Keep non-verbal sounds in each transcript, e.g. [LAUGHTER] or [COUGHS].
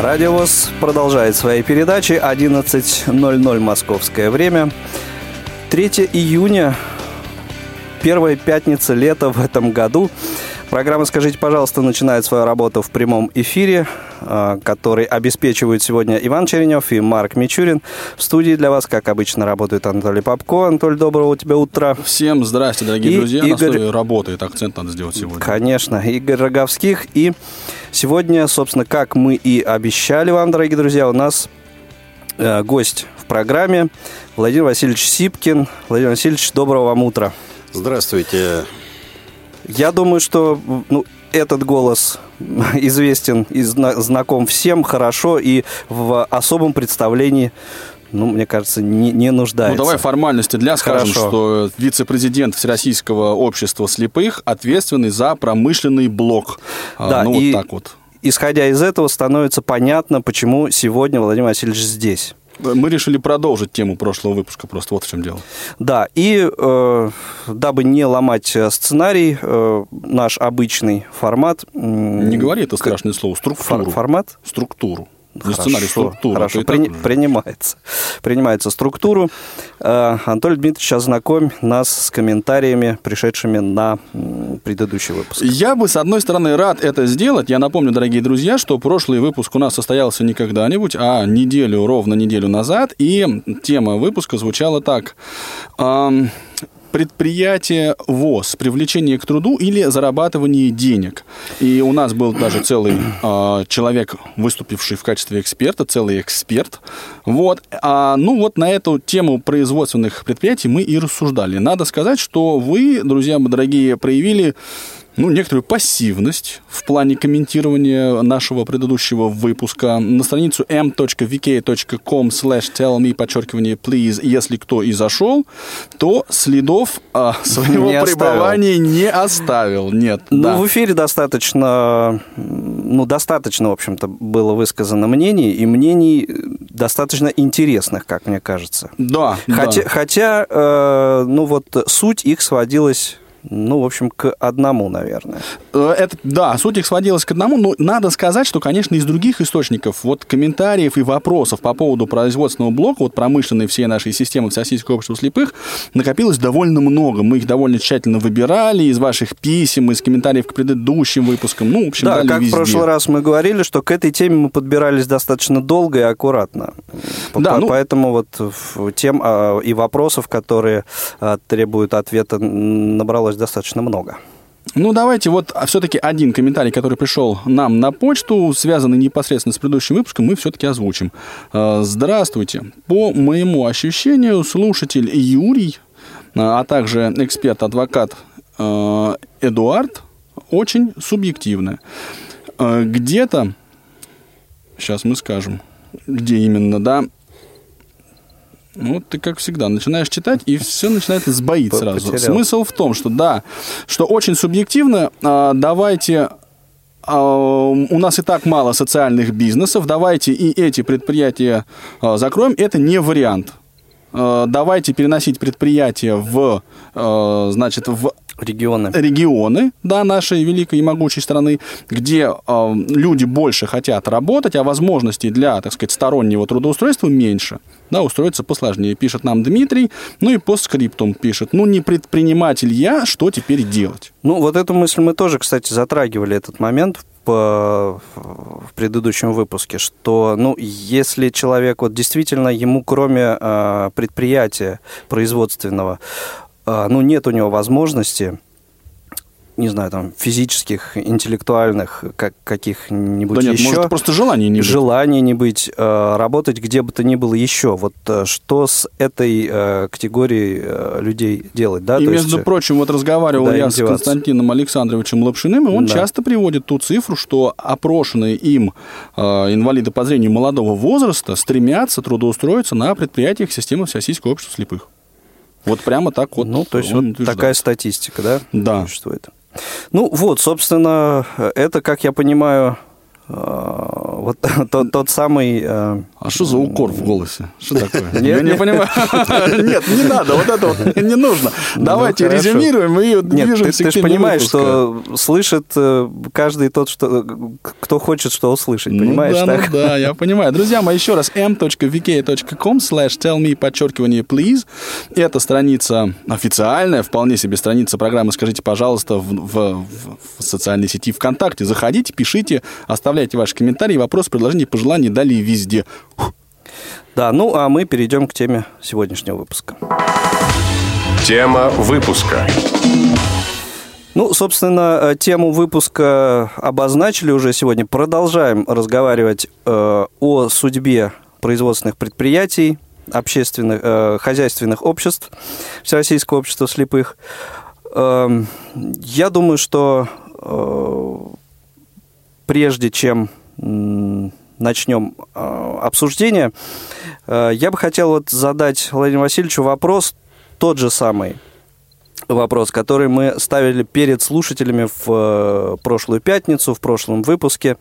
Радио ВОЗ продолжает свои передачи. 11.00 московское время. 3 июня, первая пятница лета в этом году. Программа «Скажите, пожалуйста» начинает свою работу в прямом эфире, а, который обеспечивают сегодня Иван Черенев и Марк Мичурин. В студии для вас, как обычно, работает Анатолий Попко. Анатолий, доброго у тебя утра. Всем здрасте, дорогие и друзья. Игорь... На работает, акцент надо сделать сегодня. Конечно. Игорь Роговских. И сегодня, собственно, как мы и обещали вам, дорогие друзья, у нас э, гость в программе Владимир Васильевич Сипкин. Владимир Васильевич, доброго вам утра. Здравствуйте. Я думаю, что ну, этот голос [LAUGHS] известен и знаком всем хорошо и в особом представлении ну, мне кажется, не, не нуждается. Ну, давай формальности для скажем, Хорошо. что вице-президент Всероссийского общества слепых ответственный за промышленный блок. А, да, ну, и вот так вот. Исходя из этого, становится понятно, почему сегодня Владимир Васильевич здесь. Мы решили продолжить тему прошлого выпуска, просто вот в чем дело. Да, и э, дабы не ломать э, сценарий, э, наш обычный формат... Не говори это страшное слово, структуру. Формат? Структуру. Не сценарий, структура. Хорошо, При, так... принимается. Принимается структуру. Э, Анатолий Дмитриевич, сейчас знакомь нас с комментариями, пришедшими на предыдущий выпуск. Я бы, с одной стороны, рад это сделать. Я напомню, дорогие друзья, что прошлый выпуск у нас состоялся не когда-нибудь, а неделю, ровно неделю назад. И тема выпуска звучала так предприятие ВОЗ, привлечение к труду или зарабатывание денег. И у нас был даже целый э, человек, выступивший в качестве эксперта, целый эксперт. Вот. А, ну вот на эту тему производственных предприятий мы и рассуждали. Надо сказать, что вы, друзья мои дорогие, проявили ну, некоторую пассивность в плане комментирования нашего предыдущего выпуска. На страницу m.vk.com slash tell me, подчеркивание, please, если кто и зашел, то следов а, своего не пребывания оставил. не оставил. Нет. Ну, да. в эфире достаточно, ну, достаточно, в общем-то, было высказано мнений, и мнений достаточно интересных, как мне кажется. Да. Хотя, да. хотя э, ну, вот суть их сводилась ну, в общем, к одному, наверное. Э, это, да, суть их сводилась к одному, но надо сказать, что, конечно, из других источников, вот комментариев и вопросов по поводу производственного блока, вот промышленной всей нашей системы Всероссийского общества слепых, накопилось довольно много. Мы их довольно тщательно выбирали из ваших писем, из комментариев к предыдущим выпускам. Ну, в общем, да, как везде. в прошлый раз мы говорили, что к этой теме мы подбирались достаточно долго и аккуратно. Да, ну... Поэтому вот тем а, и вопросов, которые а, требуют ответа, набралось набралось достаточно много. Ну, давайте вот все-таки один комментарий, который пришел нам на почту, связанный непосредственно с предыдущим выпуском, мы все-таки озвучим. Э, здравствуйте. По моему ощущению, слушатель Юрий, э, а также эксперт-адвокат Эдуард очень субъективны. Где-то, сейчас мы скажем, где именно, да, ну, ты, как всегда, начинаешь читать, и все начинает сбоить сразу. Потерял. Смысл в том, что да, что очень субъективно, а, давайте а, у нас и так мало социальных бизнесов, давайте и эти предприятия а, закроем, это не вариант. Давайте переносить предприятия в, значит, в регионы. регионы да, нашей великой и могучей страны, где э, люди больше хотят работать, а возможностей для, так сказать, стороннего трудоустройства меньше. Да, устроиться посложнее, пишет нам Дмитрий. Ну и по скриптум пишет, ну не предприниматель я, что теперь делать? Ну вот эту мысль мы тоже, кстати, затрагивали этот момент в предыдущем выпуске, что, ну, если человек вот действительно ему кроме э, предприятия производственного ну, нет у него возможности не знаю, там, физических, интеллектуальных, как, каких-нибудь Да нет, еще. может, просто желание не быть. желание не быть, э, работать где бы то ни было еще. Вот э, что с этой э, категорией э, людей делать, да? И, То между есть, прочим, вот разговаривал да, я с. Константином Александровичем Лапшиным, и он Да. часто приводит ту цифру, что опрошенные им э, инвалиды по зрению молодого возраста стремятся трудоустроиться на предприятиях системы Всероссийского общества слепых. Вот прямо так вот. ну, то есть вот утверждает. такая статистика, да? Да. Существует. Ну, вот, собственно, это, как я понимаю, вот [LAUGHS] тот, тот самый... э, А что за укор в голосе? Что такое? Нет, Я не понимаю. [LAUGHS] Нет, не надо, вот это вот не нужно. Давайте Ну, хорошо. резюмируем и движемся ты, к ты же понимаешь, что слышит э, каждый тот, что, кто хочет что услышать, понимаешь? Ну да, так? ну да, я понимаю. Друзья мои, еще раз, m.vk.com slash tell me, подчеркивание, please. Это страница официальная, вполне себе страница программы «Скажите, пожалуйста» в социальной сети ВКонтакте. Заходите, пишите, оставляйте ваши комментарии, вопросы, предложения, пожелания, далее везде. Да, ну а мы перейдем к теме сегодняшнего выпуска. Тема выпуска. Ну, собственно, э, тему выпуска обозначили уже сегодня. Продолжаем разговаривать э, о судьбе производственных предприятий, общественных, э, хозяйственных обществ, Всероссийского общества слепых. Эм, я думаю, что э, прежде чем начнем э, обсуждение, э, я бы хотел вот задать Владимиру Васильевичу вопрос тот же самый вопрос, который мы ставили перед слушателями в э, прошлую пятницу, в прошлом выпуске.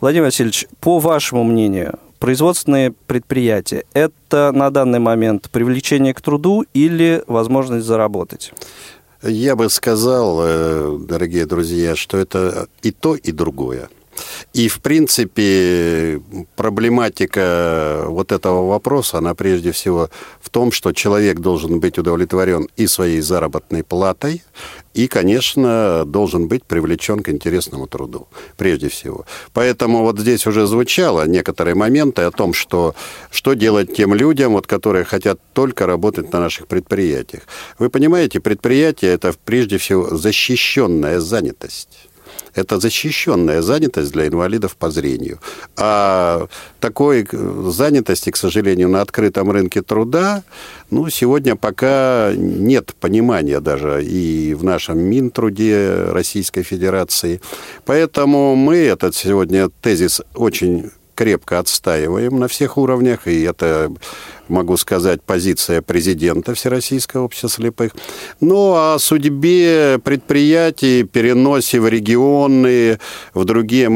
Владимир Васильевич, по вашему мнению, производственные предприятия – это на данный момент привлечение к труду или возможность заработать? Я бы сказал, э, дорогие друзья, что это и то, и другое. И, в принципе, проблематика вот этого вопроса, она прежде всего в том, что человек должен быть удовлетворен и своей заработной платой, и, конечно, должен быть привлечен к интересному труду, прежде всего. Поэтому вот здесь уже звучало некоторые моменты о том, что, что делать тем людям, вот, которые хотят только работать на наших предприятиях. Вы понимаете, предприятие – это прежде всего защищенная занятость. Это защищенная занятость для инвалидов по зрению. А такой э, занятости, к сожалению, на открытом рынке труда, ну, сегодня пока нет понимания даже и в нашем Минтруде Российской Федерации. Поэтому мы этот сегодня тезис очень крепко отстаиваем на всех уровнях, и это, могу сказать, позиция президента Всероссийского общества слепых. Ну, о судьбе предприятий, переносе в регионы, в другие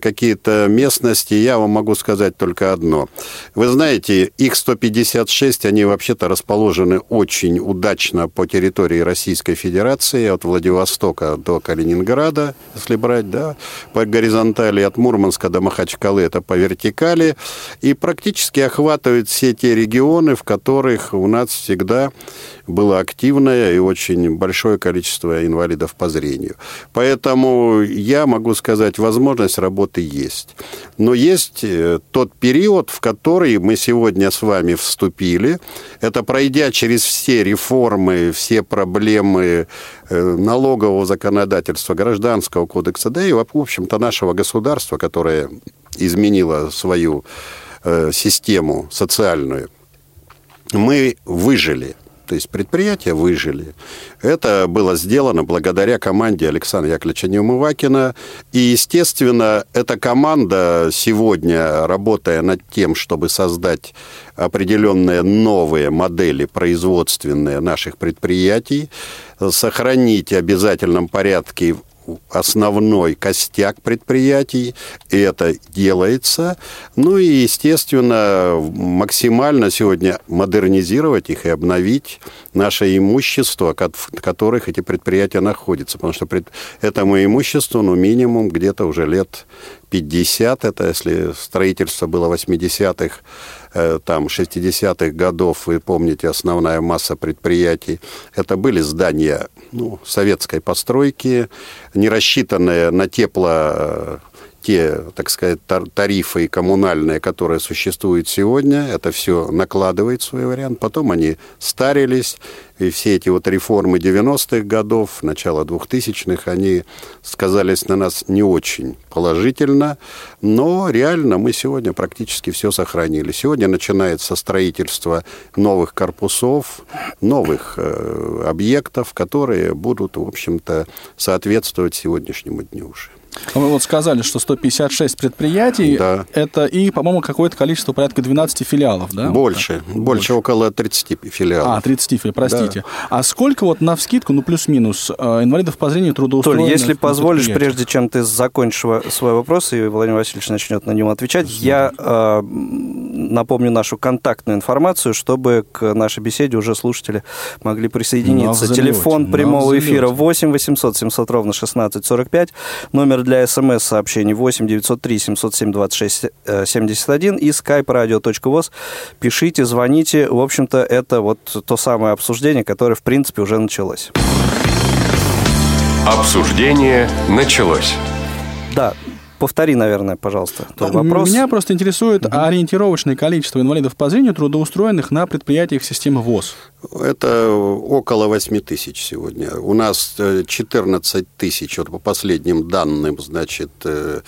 какие-то местности, я вам могу сказать только одно. Вы знаете, их 156, они вообще-то расположены очень удачно по территории Российской Федерации, от Владивостока до Калининграда, если брать, да, по горизонтали, от Мурманска до Махачкалы, это по вертикали, и практически охватывает все те регионы, в которых у нас всегда было активное и очень большое количество инвалидов по зрению. Поэтому я могу сказать, возможность работы есть. Но есть э, тот период, в который мы сегодня с вами вступили. Это пройдя через все реформы, все проблемы э, налогового законодательства, гражданского кодекса, да и, в общем-то, нашего государства, которое изменило свою э, систему социальную, мы выжили. То есть предприятия выжили. Это было сделано благодаря команде Александра Яковлевича Неумывакина. И, естественно, эта команда сегодня, работая над тем, чтобы создать определенные новые модели производственные наших предприятий, сохранить в обязательном порядке основной костяк предприятий, и это делается. Ну и, естественно, максимально сегодня модернизировать их и обновить наше имущество, в которых эти предприятия находятся. Потому что этому имуществу, ну, минимум где-то уже лет 50, это если строительство было 80-х, там, 60-х годов, вы помните, основная масса предприятий, это были здания ну, советской постройки, не рассчитанные на тепло те, так сказать, тарифы коммунальные, которые существуют сегодня, это все накладывает свой вариант. Потом они старились, и все эти вот реформы 90-х годов, начала 2000-х, они сказались на нас не очень положительно, но реально мы сегодня практически все сохранили. Сегодня начинается строительство новых корпусов, новых э, объектов, которые будут, в общем-то, соответствовать сегодняшнему дню уже. Вы вот сказали, что 156 предприятий, да. это и, по-моему, какое-то количество, порядка 12 филиалов, да? Больше, вот больше, больше, около 30 филиалов. А, 30 филиалов, простите. Да. А сколько вот на вскидку, ну, плюс-минус, э, инвалидов по зрению трудоустроенных? Толь, если позволишь, прежде чем ты закончишь свой вопрос, и Владимир Васильевич начнет на него отвечать, Здорово. я э, напомню нашу контактную информацию, чтобы к нашей беседе уже слушатели могли присоединиться. Телефон прямого эфира 8 800 700 ровно 16 45, номер для смс-сообщений 8 903 707 26 71 и skype radio.voz. Пишите, звоните. В общем-то, это вот то самое обсуждение, которое, в принципе, уже началось. Обсуждение началось. Да, Повтори, наверное, пожалуйста, тот вопрос. Меня просто интересует угу. ориентировочное количество инвалидов по зрению, трудоустроенных на предприятиях системы ВОЗ. Это около 8 тысяч сегодня. У нас 14 э, тысяч, вот по последним данным, значит, э,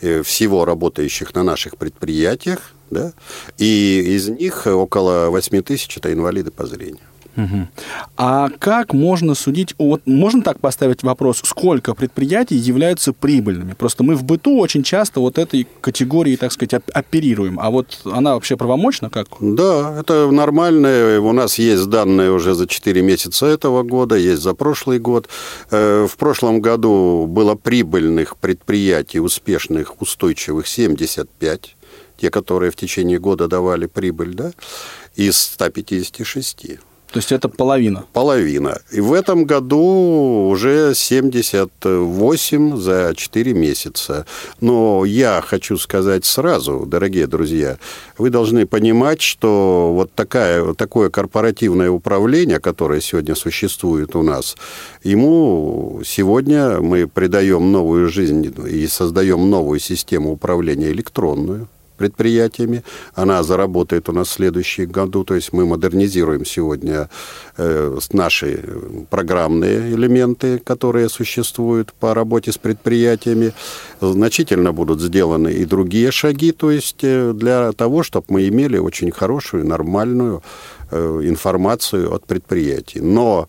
э, всего работающих на наших предприятиях, да, и из них около 8 тысяч – это инвалиды по зрению. Угу. А как можно судить, вот можно так поставить вопрос, сколько предприятий являются прибыльными? Просто мы в быту очень часто вот этой категории, так сказать, оперируем, а вот она вообще правомочна как? Да, это нормально. У нас есть данные уже за 4 месяца этого года, есть за прошлый год. Э, в прошлом году было прибыльных предприятий, успешных, устойчивых 75, те, которые в течение года давали прибыль, да, из 156. То есть это половина? Половина. И в этом году уже 78 за 4 месяца. Но я хочу сказать сразу, дорогие друзья, вы должны понимать, что вот такая, такое корпоративное управление, которое сегодня существует у нас, ему сегодня мы придаем новую жизнь и создаем новую систему управления электронную предприятиями. Она заработает у нас в следующем году. То есть мы модернизируем сегодня э, наши программные элементы, которые существуют по работе с предприятиями. Значительно будут сделаны и другие шаги, то есть э, для того, чтобы мы имели очень хорошую, нормальную э, информацию от предприятий. Но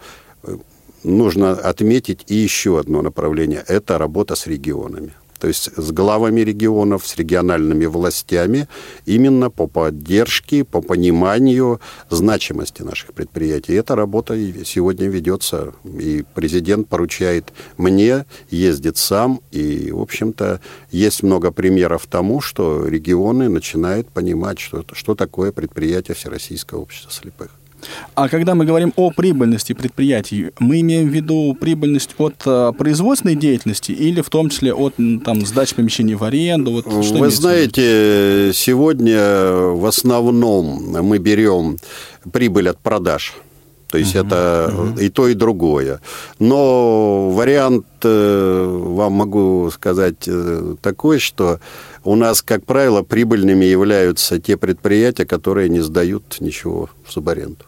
нужно отметить и еще одно направление – это работа с регионами то есть с главами регионов, с региональными властями, именно по поддержке, по пониманию значимости наших предприятий. Эта работа сегодня ведется, и президент поручает мне, ездит сам, и, в общем-то, есть много примеров тому, что регионы начинают понимать, что, что такое предприятие Всероссийского общества слепых. А когда мы говорим о прибыльности предприятий, мы имеем в виду прибыльность от а, производственной деятельности или в том числе от там, сдачи помещений в аренду? Вот, что Вы знаете, сегодня в основном мы берем прибыль от продаж. То есть uh-huh, это uh-huh. и то, и другое. Но вариант, э, вам могу сказать, э, такой, что у нас, как правило, прибыльными являются те предприятия, которые не сдают ничего в субаренду.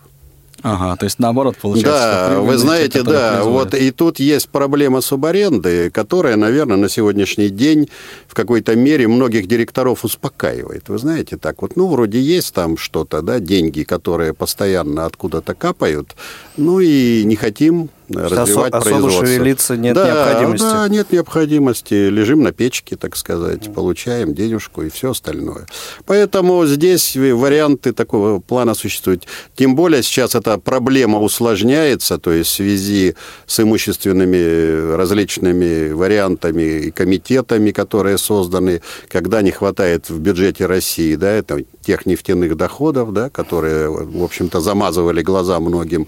Ага, то есть наоборот получается. Да, вы знаете, да, вот и тут есть проблема субаренды, которая, наверное, на сегодняшний день в какой-то мере многих директоров успокаивает. Вы знаете, так вот, ну, вроде есть там что-то, да, деньги, которые постоянно откуда-то капают, ну и не хотим развивать Осо- производство. Особо шевелиться нет да, необходимости. Да, нет необходимости. Лежим на печке, так сказать, получаем денежку и все остальное. Поэтому здесь варианты такого плана существуют. Тем более сейчас эта проблема усложняется, то есть в связи с имущественными различными вариантами и комитетами, которые созданы, когда не хватает в бюджете России, да, это тех нефтяных доходов, да, которые, в общем-то, замазывали глаза многим,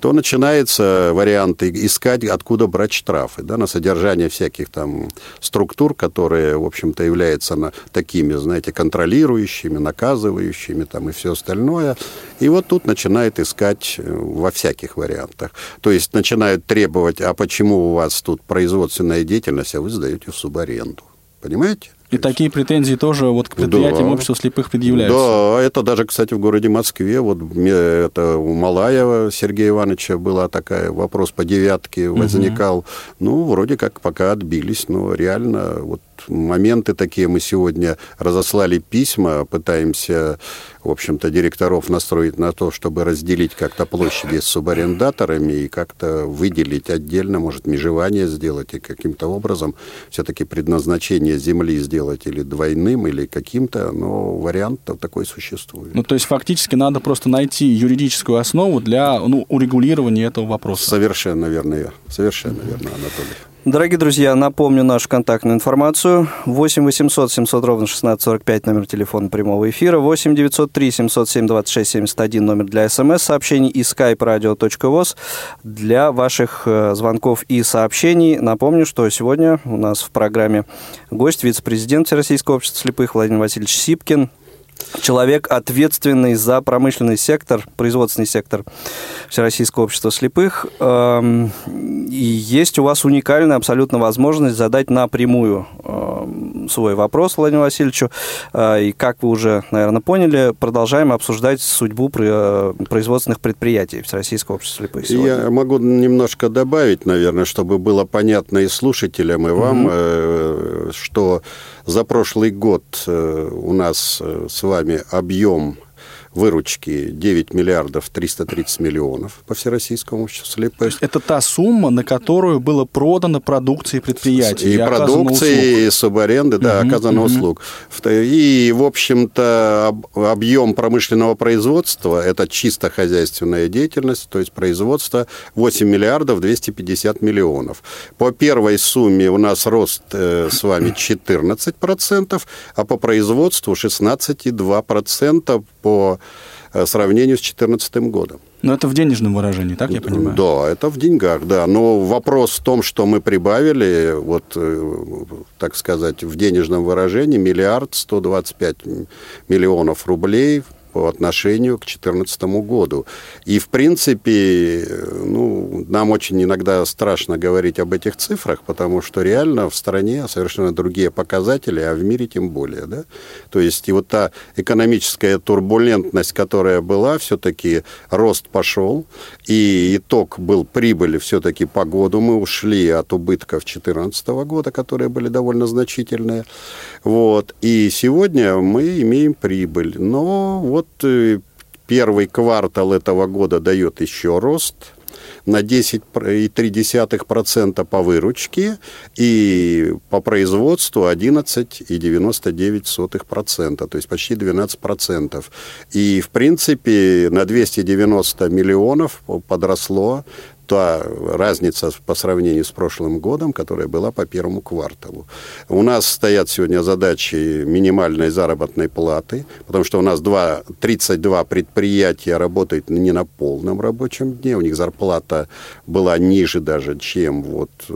то начинается вариант искать, откуда брать штрафы, да, на содержание всяких там структур, которые, в общем-то, являются на, такими, знаете, контролирующими, наказывающими там и все остальное. И вот тут начинает искать э, во всяких вариантах. То есть начинают требовать, а почему у вас тут производственная деятельность, а вы сдаете в субаренду. Понимаете? И такие претензии тоже вот к предприятиям Да. общества слепых предъявляются. Да, это даже, кстати, в городе Москве, вот мне- это у Малаева Сергея Ивановича была такая, вопрос по девятке возникал. Ну, вроде как пока отбились, но реально вот моменты такие мы сегодня разослали письма, пытаемся, в общем-то, директоров настроить на то, чтобы разделить как-то площади с субарендаторами и как-то выделить отдельно, может, межевание сделать и каким-то образом все-таки предназначение земли сделать или двойным, или каким-то, но вариант такой существует. Ну, то есть фактически надо просто найти юридическую основу для ну, урегулирования этого вопроса. Совершенно верно. Совершенно верно, Анатолий. Дорогие друзья, напомню нашу контактную информацию. 8 800 700 ровно 1645 номер телефона прямого эфира. 8 903 707 26 71 номер для смс-сообщений и skype radio.voz для ваших э, звонков и сообщений. Напомню, что сегодня у нас в программе гость, вице-президент Всероссийского общества слепых Владимир Васильевич Сипкин. Человек, ответственный за промышленный сектор, производственный сектор Всероссийского общества слепых. Эм, И есть у вас уникальная абсолютно возможность задать напрямую эм, свой вопрос Владимиру Васильевичу. Э, И, как вы уже, наверное, поняли, продолжаем обсуждать судьбу про- производственных предприятий Всероссийского общества слепых сегодня. Я могу немножко добавить, наверное, чтобы было понятно и слушателям, и вам, э, что за прошлый год э, у нас э, с вами объем выручки 9 миллиардов 330 миллионов по Всероссийскому слепых. Это та сумма, на которую было продано продукции предприятий. И оказано продукции, и субаренды, да, Мгм, оказано мгм. услуг. И, в общем-то, об- объем промышленного производства, это чисто хозяйственная деятельность, то есть производство 8 миллиардов 250 миллионов. По первой сумме у нас рост э, с вами 14%, а по производству 16,2% по сравнению с 2014 годом. Но это в денежном выражении, так я понимаю? Да, это в деньгах, да. Но вопрос в том, что мы прибавили, вот, э, так сказать, в денежном выражении миллиард 125 миллионов рублей по отношению к 2014 году. И, в принципе, ну, нам очень иногда страшно говорить об этих цифрах, потому что реально в стране совершенно другие показатели, а в мире тем более. Да? То есть и вот та экономическая турбулентность, которая была, все-таки рост пошел, и итог был прибыли все-таки по году. Мы ушли от убытков 2014 года, которые были довольно значительные. Вот. И сегодня мы имеем прибыль. Но вот э, первый квартал этого года дает еще рост на 10,3% по выручке и по производству 11,99%, то есть почти 12%. И, в принципе, на 290 миллионов подросло та разница по сравнению с прошлым годом, которая была по первому кварталу. У нас стоят сегодня задачи минимальной заработной платы, потому что у нас два, 32 предприятия работают не на полном рабочем дне, у них зарплата была ниже даже, чем вот э,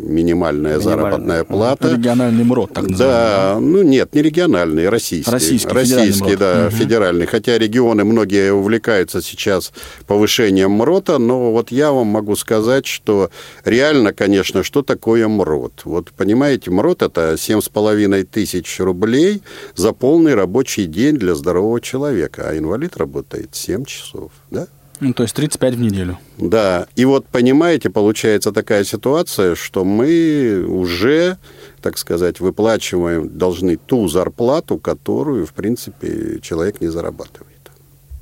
минимальная, заработная плата. Региональный МРОД, так называемый. Да, ну нет, не региональный, российский. Российский, российский федеральный да. Мгм. федеральный. Хотя регионы многие увлекаются сейчас повышением МРОТа, но вот я вам могу сказать, что реально, конечно, что такое МРОТ? Вот понимаете, МРОТ это 7,5 тысяч рублей за полный рабочий день для здорового человека, а инвалид работает 7 часов, да? Ну, то есть 35 в неделю. Да, и вот понимаете, получается такая ситуация, что мы уже, так сказать, выплачиваем, должны ту зарплату, которую, в принципе, человек не зарабатывает.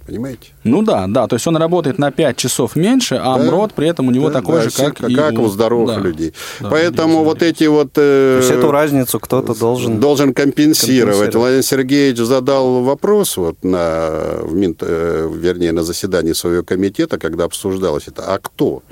Понимаете? Ну да, да, то есть он работает на 5 часов меньше, а Да. МРОД при этом у него Да, такой да, же, все как, и как у здоровых да. людей. Да, Поэтому вот эти вот... э, То есть эту разницу кто-то должен... должен компенсировать. компенсировать. Владимир Сергеевич задал вопрос вот на, в Мин- э, вернее, на заседании своего комитета, когда обсуждалось это, а кто?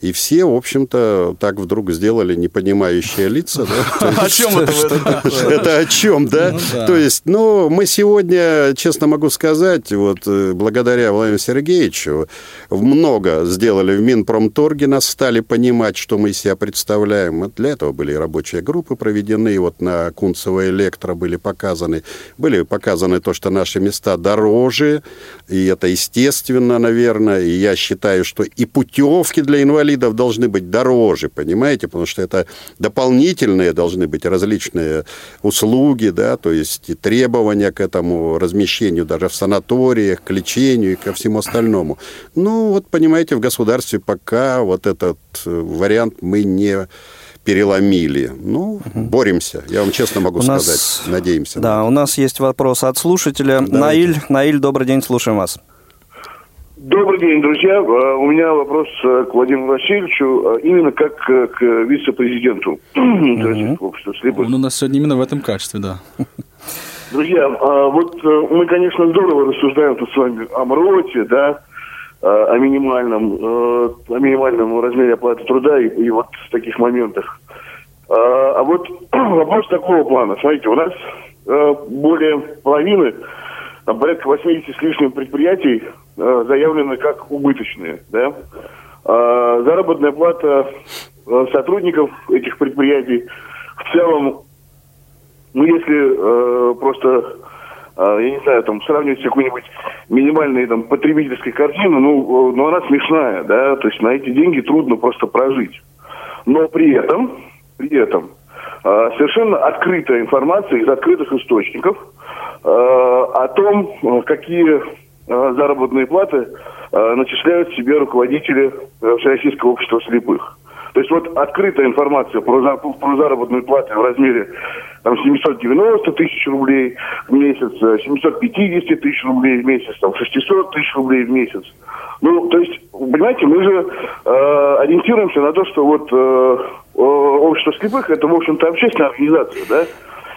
И все, в общем-то, так вдруг сделали непонимающие лица. О [LAUGHS] чем это? Это о чем, да? Ну да. То есть, ну, мы сегодня, честно могу сказать, вот э, благодаря Владимиру Сергеевичу много сделали в Минпромторге, нас стали понимать, что мы из себя представляем. Для этого были рабочие группы проведены, вот на Кунцево Электро были показаны. Были показаны то, что наши места дороже, и это естественно, наверное. И я считаю, что и путевки для инвалидов инвалидов должны быть дороже, понимаете, потому что это дополнительные должны быть различные услуги, да, то есть требования к этому размещению даже в санаториях, к лечению и ко всему остальному. Ну, вот, понимаете, в государстве пока вот этот э, вариант мы не переломили. Ну, угу. боремся, я вам честно могу у сказать. Нас, Надеемся. Да, у нас есть вопрос от слушателя. Давайте. Наиль, Наиль, добрый день, слушаем вас. Добрый день, друзья. А, у меня вопрос э, к Владимиру Васильевичу, а, именно как э, к вице-президенту [CLEARS THROAT] российского общества слепых. Он у нас сегодня именно в этом качестве, да. [LAUGHS] Друзья, а, вот э, мы, конечно, здорово рассуждаем тут с вами о МРОТе, да, о минимальном, о минимальном размере оплаты труда и, и вот в таких моментах. А вот [CLEARS THROAT] вопрос такого плана. Смотрите, у нас более половины, порядка 80 с лишним предприятий Э, заявлены как убыточные. Да? А заработная плата э, сотрудников этих предприятий в целом, ну если э, просто, э, я не знаю, там сравнивать с какой-нибудь минимальной там потребительской картиной, ну, э, ну она смешная, да, то есть на эти деньги трудно просто прожить. Но при этом, при этом э, совершенно открытая информация из открытых источников э, о том, какие Э, заработные платы э, начисляют себе руководители э, Всероссийского общества слепых. То есть вот открытая информация про, про заработную плату в размере там, 790 тысяч рублей в месяц, 750 тысяч рублей в месяц, там, 600 тысяч рублей в месяц. Ну, то есть, понимаете, мы же э, ориентируемся на то, что вот э, общество слепых это, в общем-то, общественная организация, да?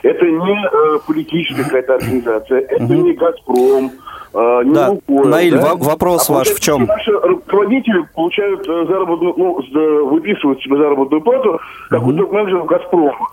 Это не э, политическая какая-то организация, это не «Газпром», э, не да. Лукойл. Наиль, да? вопрос а ваш в чем? Наши руководители получают э, заработную, ну, выписывают себе заработную плату, как угу. у топ-менеджеров «Газпрома».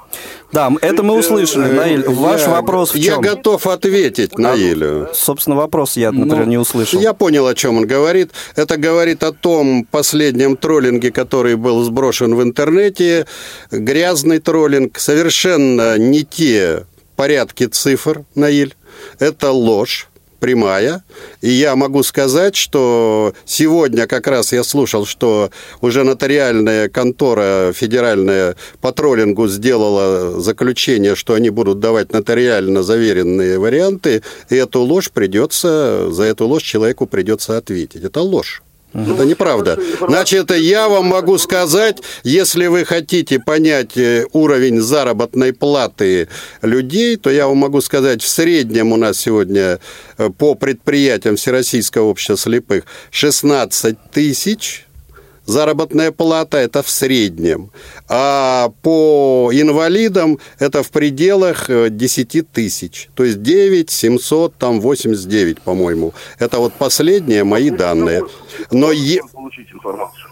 Да, это мы услышали. Э, Наиль, ваш я, вопрос в чем? Я готов ответить Наилю. Собственно, вопрос я, например, ну, не услышал. Я понял, о чем он говорит. Это говорит о том последнем троллинге, который был сброшен в интернете. Грязный троллинг. Совершенно не те порядки цифр, Наиль. Это ложь прямая. И я могу сказать, что сегодня как раз я слушал, что уже нотариальная контора федеральная по троллингу сделала заключение, что они будут давать нотариально заверенные варианты, и эту ложь придется, за эту ложь человеку придется ответить. Это ложь. Ну, это неправда. Значит, я вам могу сказать, если вы хотите понять э, уровень заработной платы людей, то я вам могу сказать, в среднем у нас сегодня э, по предприятиям Всероссийского общества слепых 16 тысяч заработная плата – это в среднем. А по инвалидам это в пределах 10 э, тысяч. То есть 9 700, там 89, по-моему. Это вот последние мои данные. Но... Е...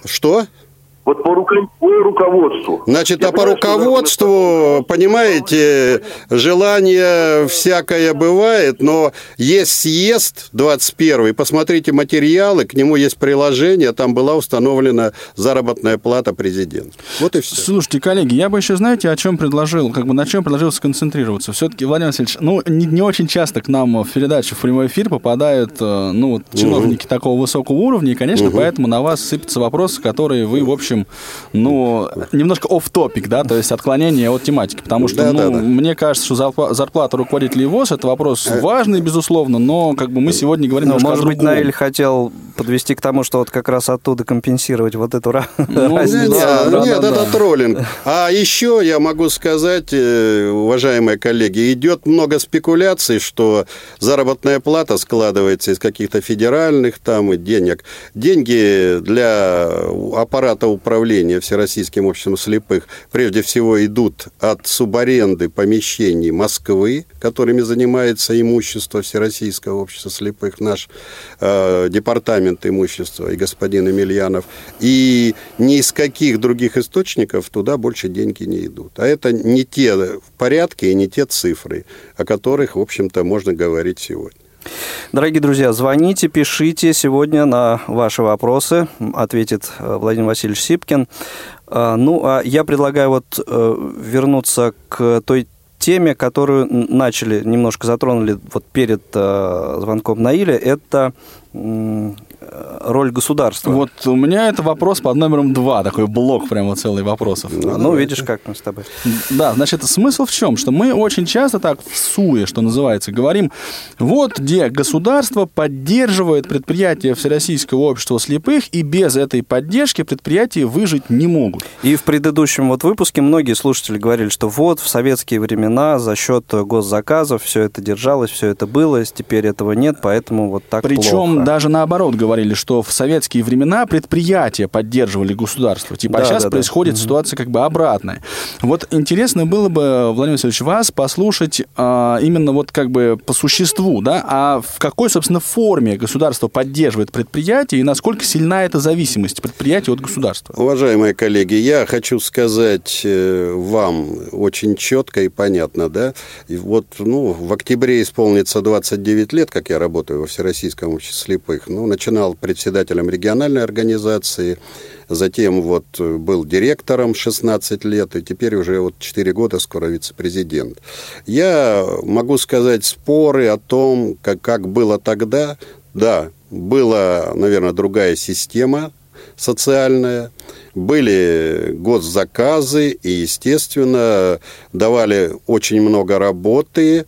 Что? Вот по, руко... по руководству. Значит, Я а по руководству, понимаете, желание всякое бывает, но есть съезд 21 посмотрите материалы, к нему есть приложение, там была установлена заработная плата президента. Вот и все. Слушайте, коллеги, я бы еще, знаете, о чем предложил, как бы на чем предложил сконцентрироваться. Все-таки, Владимир Васильевич, ну, не, не очень часто к нам в передачу в прямой эфир попадают, э, ну, вот, чиновники угу. такого высокого уровня, и, конечно, угу. поэтому на вас сыпятся вопросы, которые вы, в общем, общем, ну, немножко оф топик да, то есть отклонение от тематики, потому что, да, ну, да, да. мне кажется, что зарплата руководителей ВОЗ – это вопрос э. важный, безусловно, но как бы мы сегодня говорим ну, Может быть, Наиль хотел подвести к тому, что вот как раз оттуда компенсировать вот эту ну, разницу. Нет, да, нет да, это да. троллинг. А еще я могу сказать, э, уважаемые коллеги, идет много спекуляций, что заработная плата складывается из каких-то федеральных там денег. Деньги для аппарата управления Всероссийским обществом слепых прежде всего идут от субаренды помещений Москвы, которыми занимается имущество Всероссийского общества слепых, наш э, департамент имущества и господин Емельянов. И ни из каких других источников туда больше деньги не идут. А это не те порядки и не те цифры, о которых, в общем-то, можно говорить сегодня. Дорогие друзья, звоните, пишите сегодня на ваши вопросы, ответит э, Владимир Васильевич Сипкин. А, ну, а я предлагаю вот э, вернуться к той теме, которую начали, немножко затронули вот перед э, звонком Наиля, это роль государства? Вот у меня это вопрос под номером два, такой блок прямо целый вопросов. Ну, ну видишь, как мы с тобой. Да, значит, смысл в чем? Что мы очень часто так в суе, что называется, говорим, вот где государство поддерживает предприятия Всероссийского общества слепых, и без этой поддержки предприятия выжить не могут. И в предыдущем вот выпуске многие слушатели говорили, что вот в советские времена за счет госзаказов все это держалось, все это было, теперь этого нет, поэтому вот так Причем плохо. даже наоборот говорили, что в советские времена предприятия поддерживали государство. Типа, а Да, сейчас да, да. происходит ситуация как бы обратная. Вот интересно было бы, Владимир Васильевич, вас послушать а, именно вот как бы по существу, да, а в какой, собственно, форме государство поддерживает предприятие и насколько сильна эта зависимость предприятия от государства? Уважаемые коллеги, я хочу сказать э, вам очень четко и понятно, да. И вот, ну, в октябре исполнится 29 лет, как я работаю во Всероссийском обществе слепых. Ну, начинал председателем региональной организации, затем вот э, был директором 16 лет, и теперь уже вот 4 года скоро вице-президент. Я могу сказать споры о том, как, как было тогда. Да, была, наверное, другая система социальная, были госзаказы и, естественно, давали очень много работы,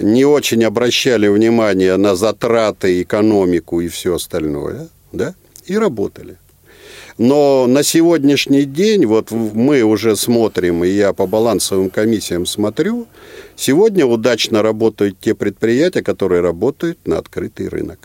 не очень обращали внимание на затраты, экономику и все остальное, да, и работали. Но на сегодняшний день, вот мы уже смотрим, и я по балансовым комиссиям смотрю, сегодня удачно работают те предприятия, которые работают на открытый рынок.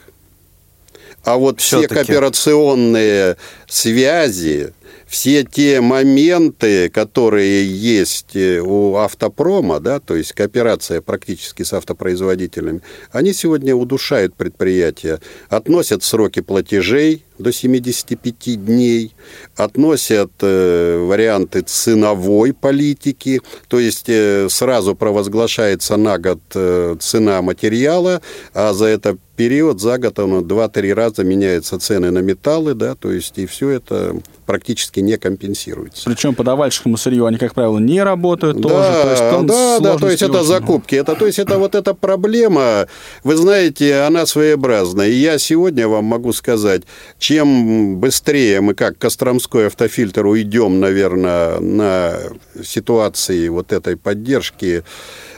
А вот все кооперационные связи, все те моменты, которые есть э, у автопрома, да, то есть кооперация практически с автопроизводителями, они сегодня удушают предприятия, относят сроки платежей до 75 дней, относят э, варианты ценовой политики, то есть э, сразу провозглашается на год э, цена материала, а за это период, за год оно 2-3 раза меняются цены на металлы, да, то есть и все это практически не компенсируется. Причем по давальщикому сырью они, как правило, не работают тоже. Да, То есть да, да, то есть это очень закупки. Это, то есть это вот эта проблема, вы знаете, она своеобразная. И я сегодня вам могу сказать, чем быстрее мы как Костромской автофильтр уйдем, наверное, на ситуации вот этой поддержки,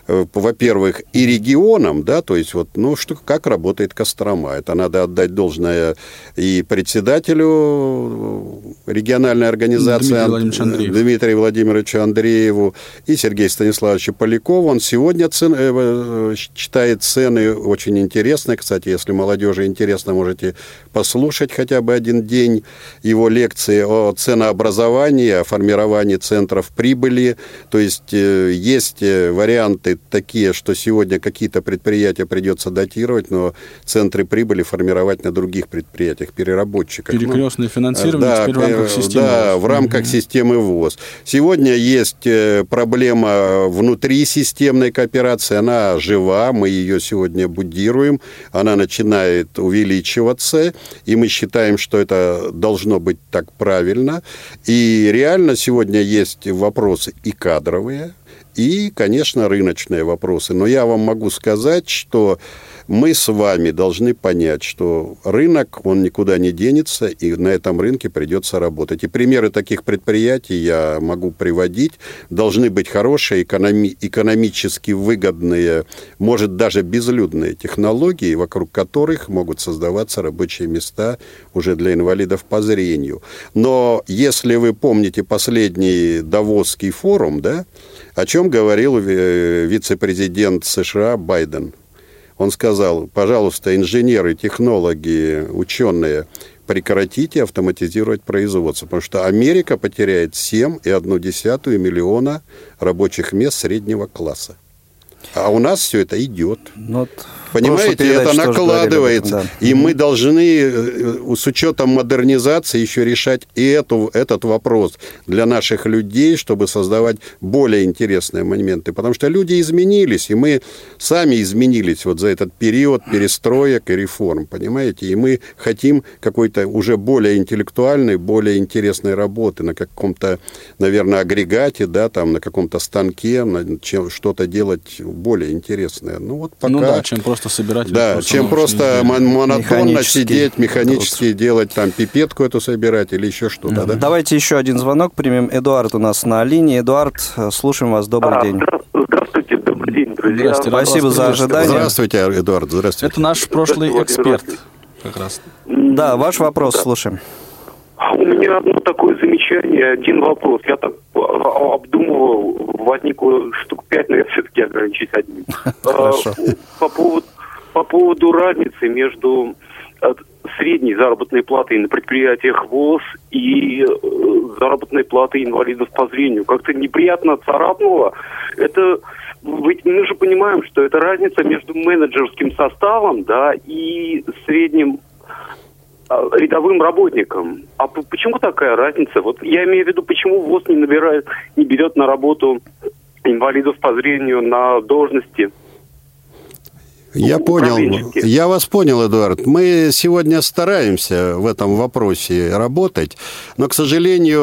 во-первых, и регионам, да, то есть вот, ну, что, как работает Кострома. Это надо отдать должное и председателю региональной организации Дмитрию Владимировичу Андрееву. Дмитрию Владимировичу Андрееву и Сергею Станиславовичу Полякову. Он сегодня цен- э, э, читает цены очень интересные. Кстати, если молодежи интересно, можете послушать хотя бы один день его лекции о ценообразовании, о формировании центров прибыли. То есть э, есть э, такие, что сегодня какие-то предприятия придется датировать, но центры прибыли формировать на других предприятиях, переработчиках. Ну, Перекрестное финансирование да, теперь в рамках э, системы. Да, в рамках системы ВОЗ. Сегодня есть э, проблема внутри системной кооперации, она жива, мы ее сегодня будируем, она начинает увеличиваться, и мы считаем, что это должно быть так правильно. И реально сегодня есть вопросы и кадровые, и, конечно, рыночные вопросы. Но я вам могу сказать, что мы с вами должны понять, что рынок, он никуда не денется, и на этом рынке придется работать. И примеры таких предприятий я могу приводить. Должны быть хорошие, экономи- экономически выгодные, может, даже безлюдные технологии, вокруг которых могут создаваться рабочие места уже для инвалидов по зрению. Но если вы помните последний Давосский форум, да, о чем говорил э, вице-президент США Байден? Он сказал, пожалуйста, инженеры, технологи, ученые, прекратите автоматизировать производство, потому что Америка потеряет 7,1 миллиона рабочих мест среднего класса. А у нас все это идет. Ну, вот Понимаете, это об этом, накладывается. да. И мы должны э, с учетом модернизации еще решать и эту, этот вопрос для наших людей, чтобы создавать более интересные моменты. Потому что люди изменились, и мы сами изменились вот за этот период перестроек и реформ, понимаете? И мы хотим какой-то уже более интеллектуальной, более интересной работы на каком-то, наверное, агрегате, да, там, на каком-то станке, на чем, что-то делать более интересное. Ну вот пока... Ну да, чем просто собирать. Да, чем просто монотонно сидеть, механически труд. делать там пипетку эту собирать или еще что-то, да. да? Давайте еще один звонок примем. Эдуард у нас на линии. Эдуард, слушаем вас. Добрый а, день. Здравствуйте, добрый день, друзья. Здравствуйте, Спасибо за ожидание. Здравствуйте, Эдуард, здравствуйте. Это наш прошлый эксперт как раз. Да, ваш вопрос, да. слушаем. У меня одно такое замечание, один вопрос. Я так обдумывал, возникло штук пять, но я все-таки ограничусь одним. [LAUGHS] Хорошо. По поводу, по поводу разницы между э, средней заработной платой на предприятиях ВОЗ и э, заработной платой инвалидов по зрению. Как-то неприятно царапнуло. Это ведь мы же понимаем, что это разница между менеджерским составом, да, и средним а, рядовым работникам. А почему такая разница? Вот я имею в виду, почему ВОЗ не набирает, не берет на работу инвалидов по зрению на должности я понял. Я вас понял, Эдуард. Мы сегодня стараемся в этом вопросе работать, но, к сожалению,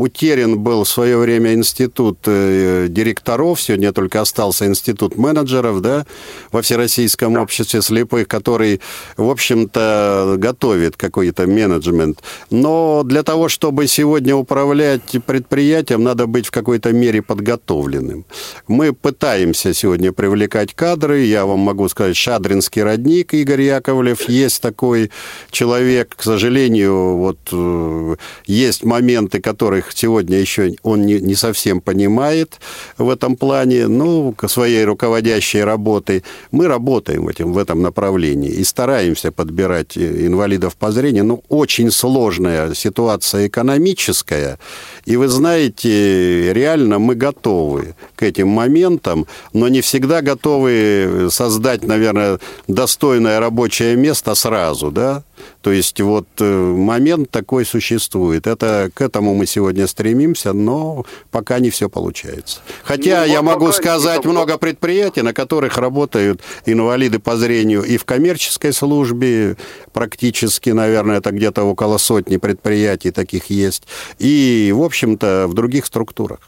утерян был в свое время институт э, директоров, сегодня только остался институт менеджеров, да, во Всероссийском обществе слепых, который, в общем-то, готовит какой-то менеджмент. Но для того, чтобы сегодня управлять предприятием, надо быть в какой-то мере подготовленным. Мы пытаемся сегодня привлекать кадры, кадры. Я вам могу сказать, Шадринский родник Игорь Яковлев. Есть такой человек, к сожалению, вот э, есть моменты, которых сегодня еще он не, не совсем понимает в этом плане, ну, к своей руководящей работы. Мы работаем в, этом в этом направлении и стараемся подбирать э, инвалидов по зрению. Ну, очень сложная ситуация экономическая. И вы знаете, реально мы готовы к этим моментам, но не всегда готовы создать, наверное, достойное рабочее место сразу, да? То есть вот э, момент такой существует. Это к этому мы сегодня стремимся, но пока не все получается. Хотя ну, я могу сказать много предприятий, на которых работают инвалиды по зрению и в коммерческой службе, практически, наверное, это где-то около сотни предприятий таких есть, и, в общем-то, в других структурах.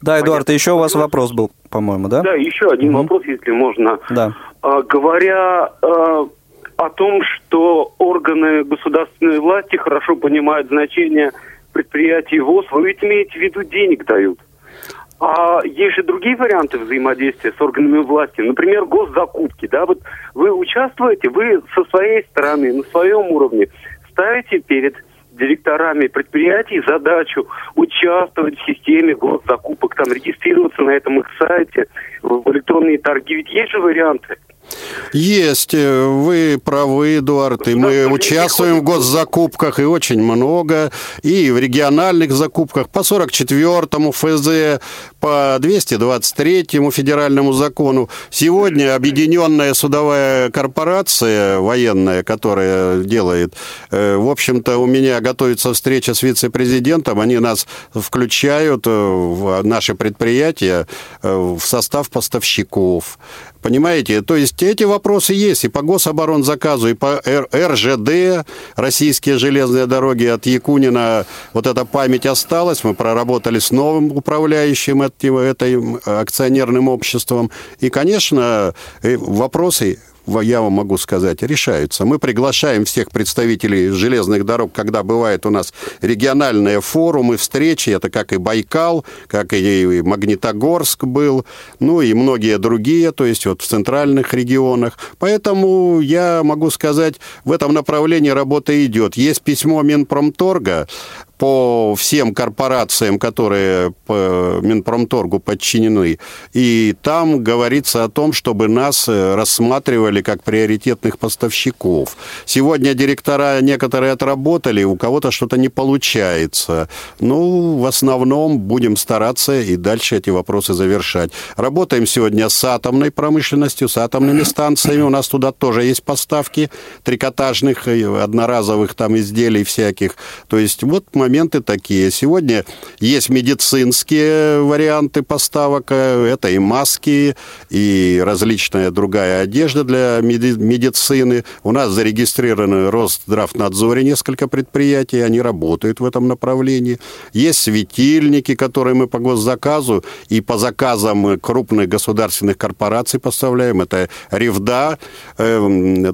Да, Эдуард, Понятно. еще у вас вопрос был, по-моему, да? Да, еще один угу. вопрос, если можно. Да. А, говоря а, о том, что органы государственной власти хорошо понимают значение предприятий ВОЗ, вы ведь имеете в виду денег дают. А есть же другие варианты взаимодействия с органами власти, например, госзакупки, да, вот вы участвуете, вы со своей стороны, на своем уровне ставите перед директорами предприятий задачу участвовать в системе госзакупок, там регистрироваться на этом их сайте, в электронные торги. Ведь есть же варианты. Есть, э, вы правы, Эдуард, и мы участвуем в госзакупках, и очень много, и в региональных закупках по 44-му ФЗ, по 223-му федеральному закону. Сегодня объединенная судовая корпорация военная, которая делает, э, в общем-то, у меня готовится встреча с вице-президентом, они нас включают э, в наши предприятия в состав поставщиков. Понимаете? То есть эти вопросы есть и по гособоронзаказу, и по РЖД, российские железные дороги от Якунина, вот эта память осталась, мы проработали с новым управляющим этим, этим акционерным обществом. И, конечно, э, вопросы я вам могу сказать, решаются. Мы приглашаем всех представителей железных дорог, когда бывают у нас региональные форумы, встречи, это как и Байкал, как и Магнитогорск был, ну и многие другие, то есть вот в центральных регионах. Поэтому я могу сказать, в этом направлении работа идет. Есть письмо Минпромторга по всем корпорациям, которые по Минпромторгу подчинены. И там говорится о том, чтобы нас э, рассматривали как приоритетных поставщиков. Сегодня директора некоторые отработали, у кого-то что-то не получается. Ну, в основном будем стараться и дальше эти вопросы завершать. Работаем сегодня с атомной промышленностью, с атомными станциями. У нас туда тоже есть поставки трикотажных, одноразовых там изделий всяких. То есть вот мы моменты такие. Сегодня есть медицинские варианты поставок. Это и маски, и различная другая одежда для медицины. У нас зарегистрированы Росздравнадзоре несколько предприятий, они работают в этом направлении. Есть светильники, которые мы по госзаказу и по заказам крупных государственных корпораций поставляем. Это Ревда, э,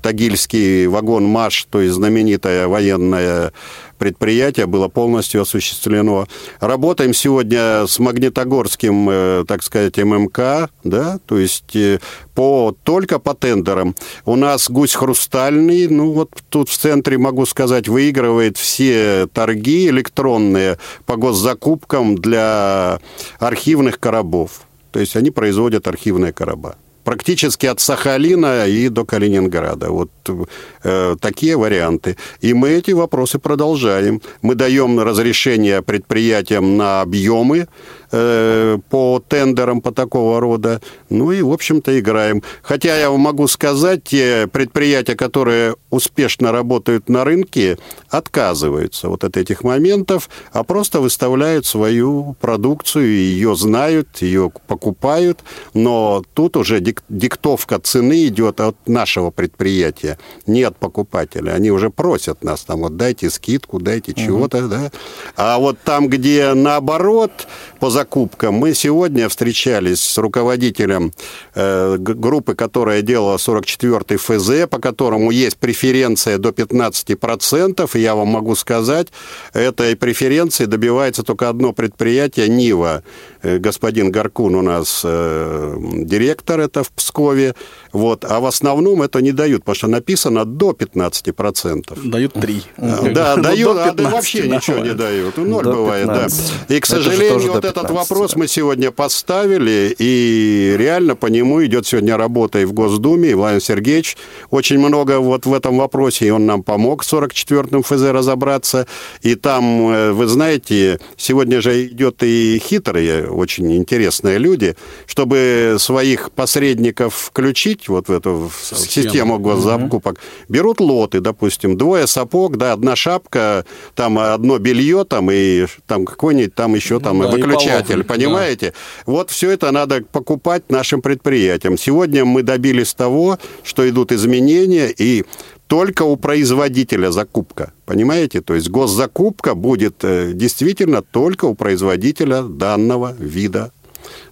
Тагильский вагон МАШ, то есть знаменитая военная предприятие было полностью осуществлено. Работаем сегодня с Магнитогорским, э, так сказать, ММК, да, то есть э, по, только по тендерам. У нас гусь хрустальный, ну вот тут в центре, могу сказать, выигрывает все торги электронные по госзакупкам для архивных коробов. То есть они производят архивные короба практически от Сахалина и до Калининграда. Вот э, такие варианты. И мы эти вопросы продолжаем. Мы даем разрешение предприятиям на объемы Э, по тендерам по такого рода. Ну и, в общем-то, играем. Хотя я могу сказать, те предприятия, которые успешно работают на рынке, отказываются вот от этих моментов, а просто выставляют свою продукцию, ее знают, ее покупают, но тут уже диктовка цены идет от нашего предприятия, не от покупателя. Они уже просят нас там, вот дайте скидку, дайте угу. чего-то, да. А вот там, где наоборот, по закупкам. Мы сегодня встречались с руководителем э, группы, которая делала 44-й ФЗ, по которому есть преференция до 15%. И я вам могу сказать, этой преференции добивается только одно предприятие «Нива». Э, господин Гаркун у нас э, директор, это в Пскове. Вот. А в основном это не дают, потому что написано до 15%. Дают 3. Да, дают, а вообще ничего не дают. Ноль бывает, да. И, к сожалению, вот этот вопрос мы сегодня поставили, и реально по нему идет сегодня работа и в Госдуме, и Владимир Сергеевич очень много вот в этом вопросе, и он нам помог в 44-м ФЗ разобраться. И там, э, вы знаете, сегодня же идет и хитрые, очень интересные люди, чтобы своих посредников включить вот в эту Схему. систему госзакупок, берут лоты, допустим, двое сапог, да, одна шапка, там одно белье, там и там какой-нибудь там еще там да, выключатель, понимаете? Да. Вот все это надо покупать нашим предприятиям. Сегодня мы добились того, что идут изменения и только у производителя закупка. Понимаете? То есть госзакупка будет э, действительно только у производителя данного вида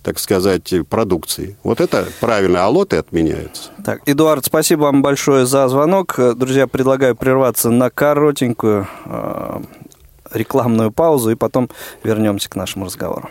так сказать, продукции. Вот это правильно, а лоты отменяются. Так, Эдуард, спасибо вам большое за звонок. Друзья, предлагаю прерваться на коротенькую э, рекламную паузу, и потом вернемся к нашему разговору.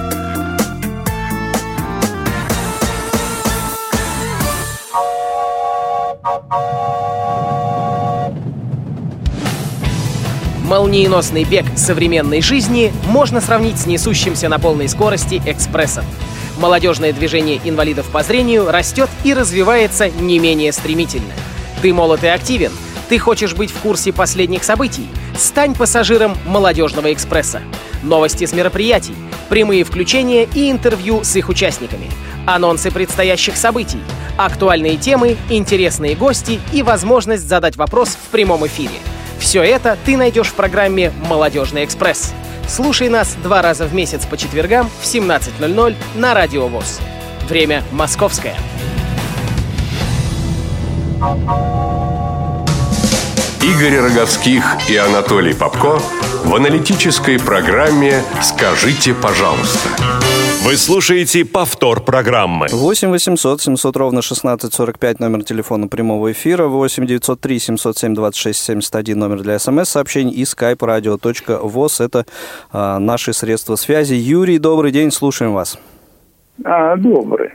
Молниеносный бег современной жизни можно сравнить с несущимся на полной скорости экспрессом. Молодежное движение инвалидов по зрению растет и развивается не менее стремительно. Ты молод и активен? Ты хочешь быть в курсе последних событий? Стань пассажиром «Молодежного экспресса». Новости с мероприятий, прямые включения и интервью с их участниками, анонсы предстоящих событий, актуальные темы, интересные гости и возможность задать вопрос в прямом эфире – все это ты найдешь в программе «Молодежный экспресс». Слушай нас два раза в месяц по четвергам в 17.00 на Радио ВОЗ. Время московское. Игорь Роговских и Анатолий Попко в аналитической программе «Скажите, пожалуйста». Вы слушаете повтор программы. 8 800 700 ровно 1645 номер телефона прямого эфира. 8 903 707 26 71 номер для смс-сообщений и skype radio.voz. Это а, наши средства связи. Юрий, добрый день, слушаем вас. А, добрый.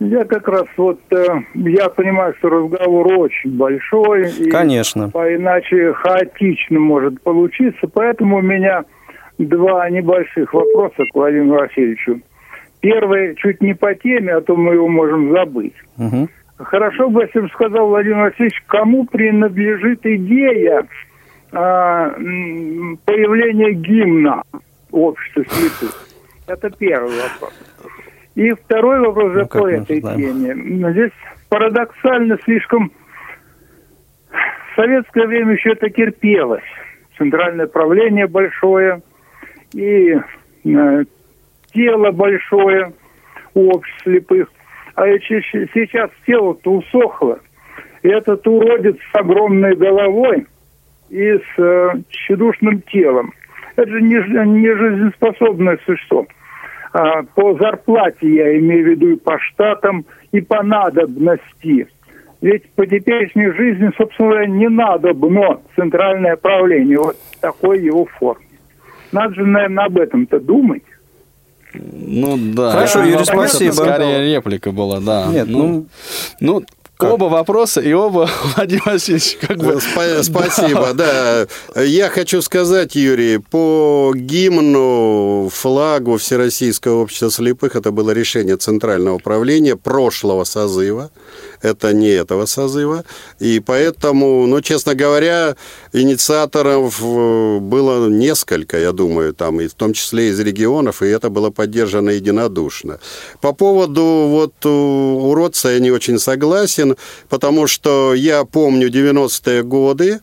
Я как раз вот, э, я понимаю, что разговор очень большой. И Конечно. Иначе хаотично может получиться, поэтому у меня два небольших вопроса к Владимиру Васильевичу. Первый чуть не по теме, а то мы его можем забыть. Мгм. Хорошо бы, если бы сказал Владимир Васильевич, кому принадлежит идея м, появления гимна общества слепых. Это первый вопрос. И второй вопрос Ну, по этой теме. Здесь парадоксально слишком в советское время еще это терпелось. Центральное правление большое и э, тело большое у обществ слепых. А сейчас тело-то усохло. И этот уродец с огромной головой и с э, тщедушным телом. Это же не, не жизнеспособное существо. А, по зарплате я имею в виду и по штатам, и по надобности. Ведь по теперешней жизни, собственно говоря, не надобно центральное правление вот такой его форме. Надо же, наверное, об этом-то думать. Ну да. Хорошо, Это Юрий, спасибо. Скорее реплика была, да. Нет, ну, ну, оба вопроса и оба [LAUGHS] Владимир Васильевич как бы... Спа- [LAUGHS] Спасибо, да. Я хочу сказать, Юрий, по гимну, флагу Всероссийского общества слепых, это было решение Центрального управления прошлого созыва, это не этого созыва, и поэтому, ну, честно говоря, инициаторов э, было несколько, я думаю, там, и в том числе из регионов, и это было поддержано единодушно. По поводу вот уродца я не очень согласен, потому что я помню 90-е годы,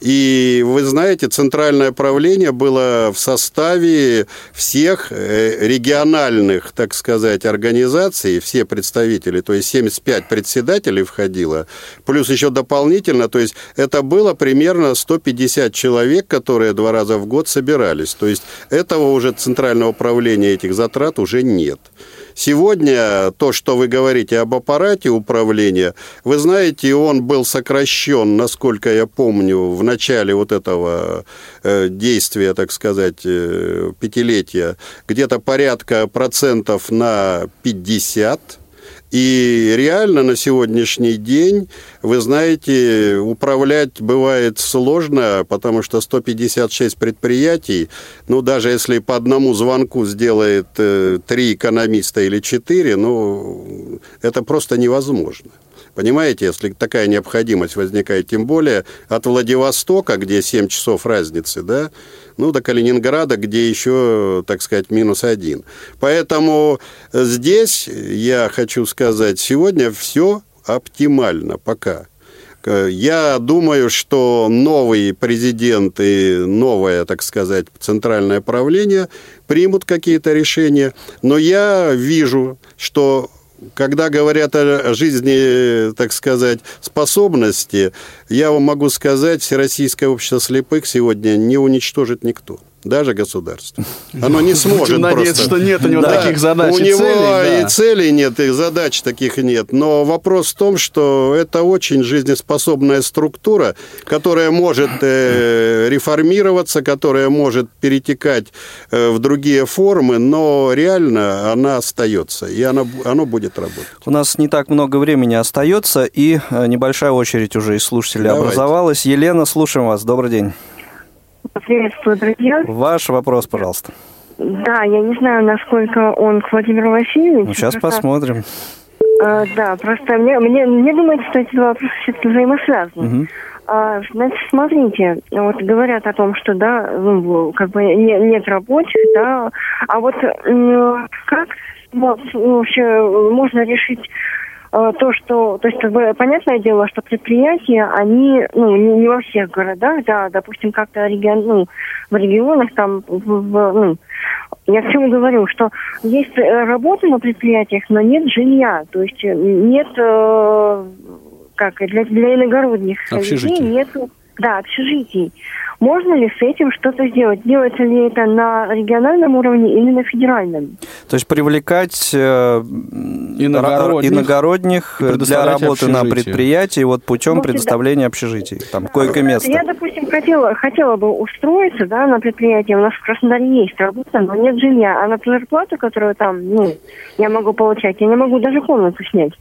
и вы знаете, центральное правление было в составе всех э, региональных, так сказать, организаций, все представители, то есть 75 председателей входило, плюс еще дополнительно, то есть это было примерно 150 человек, которые два раза в год собирались. То есть этого уже центрального управления этих затрат уже нет. Сегодня то, что вы говорите об аппарате управления, вы знаете, он был сокращен, насколько я помню, в начале вот этого э, действия, так сказать, э, пятилетия, где-то порядка процентов на 50. И реально на сегодняшний день, вы знаете, управлять бывает сложно, потому что 156 предприятий, ну, даже если по одному звонку сделает э, три экономиста или четыре, ну, это просто невозможно. Понимаете, если такая необходимость возникает, тем более от Владивостока, где 7 часов разницы, да, ну, до Калининграда, где еще, так сказать, минус один. Поэтому здесь, я хочу сказать, сегодня все оптимально пока. Я думаю, что новый президент и новое, так сказать, центральное правление примут какие-то решения, но я вижу, что когда говорят о жизни, так сказать, способности, я вам могу сказать, Всероссийское общество слепых сегодня не уничтожит никто. Даже государство. Оно не сможет Будем надеяться, просто. что нет у него таких задач У и него целей, да. и целей нет, и задач таких нет. Но вопрос в том, что это очень жизнеспособная структура, которая может э, реформироваться, которая может перетекать э, в другие формы, но реально она остается, и она, оно будет работать. У нас не так много времени остается, и э, небольшая очередь уже из слушателей Давайте. образовалась. Елена, слушаем вас. Добрый день. Приветствую, друзья. Ваш вопрос, пожалуйста. Да, я не знаю, насколько он к Владимиру Васильевичу. Ну, сейчас Просто, посмотрим. э, да, просто мне, мне, мне думается, что эти два вопроса все-таки взаимосвязаны. Мгм. А, значит, смотрите, вот говорят о том, что, да, ну, как бы не- нет рабочих, да, а вот как вот, вообще можно решить то, что, то есть, как бы, понятное дело, что предприятия, они, ну, не, не во всех городах, да, допустим, как-то регион, ну, в регионах там, в, в, ну, я к чему говорю, что есть э, работа на предприятиях, но нет жилья, то есть э, нет, э, как, для, для иногородних людей нет, да, общежитий. Можно ли с этим что-то сделать? Делается ли это на региональном уровне или на федеральном? То есть привлекать э, Иногородних. иногородних И для работы на общежитие. предприятии вот путем Ну, всегда. предоставления общежитий. Там койко-место. Я, допустим, хотела, хотела бы устроиться да, на предприятие. У нас в Краснодаре есть работа, но нет жилья. А на зарплату, которую там, ну, я могу получать, я не могу даже комнату снять.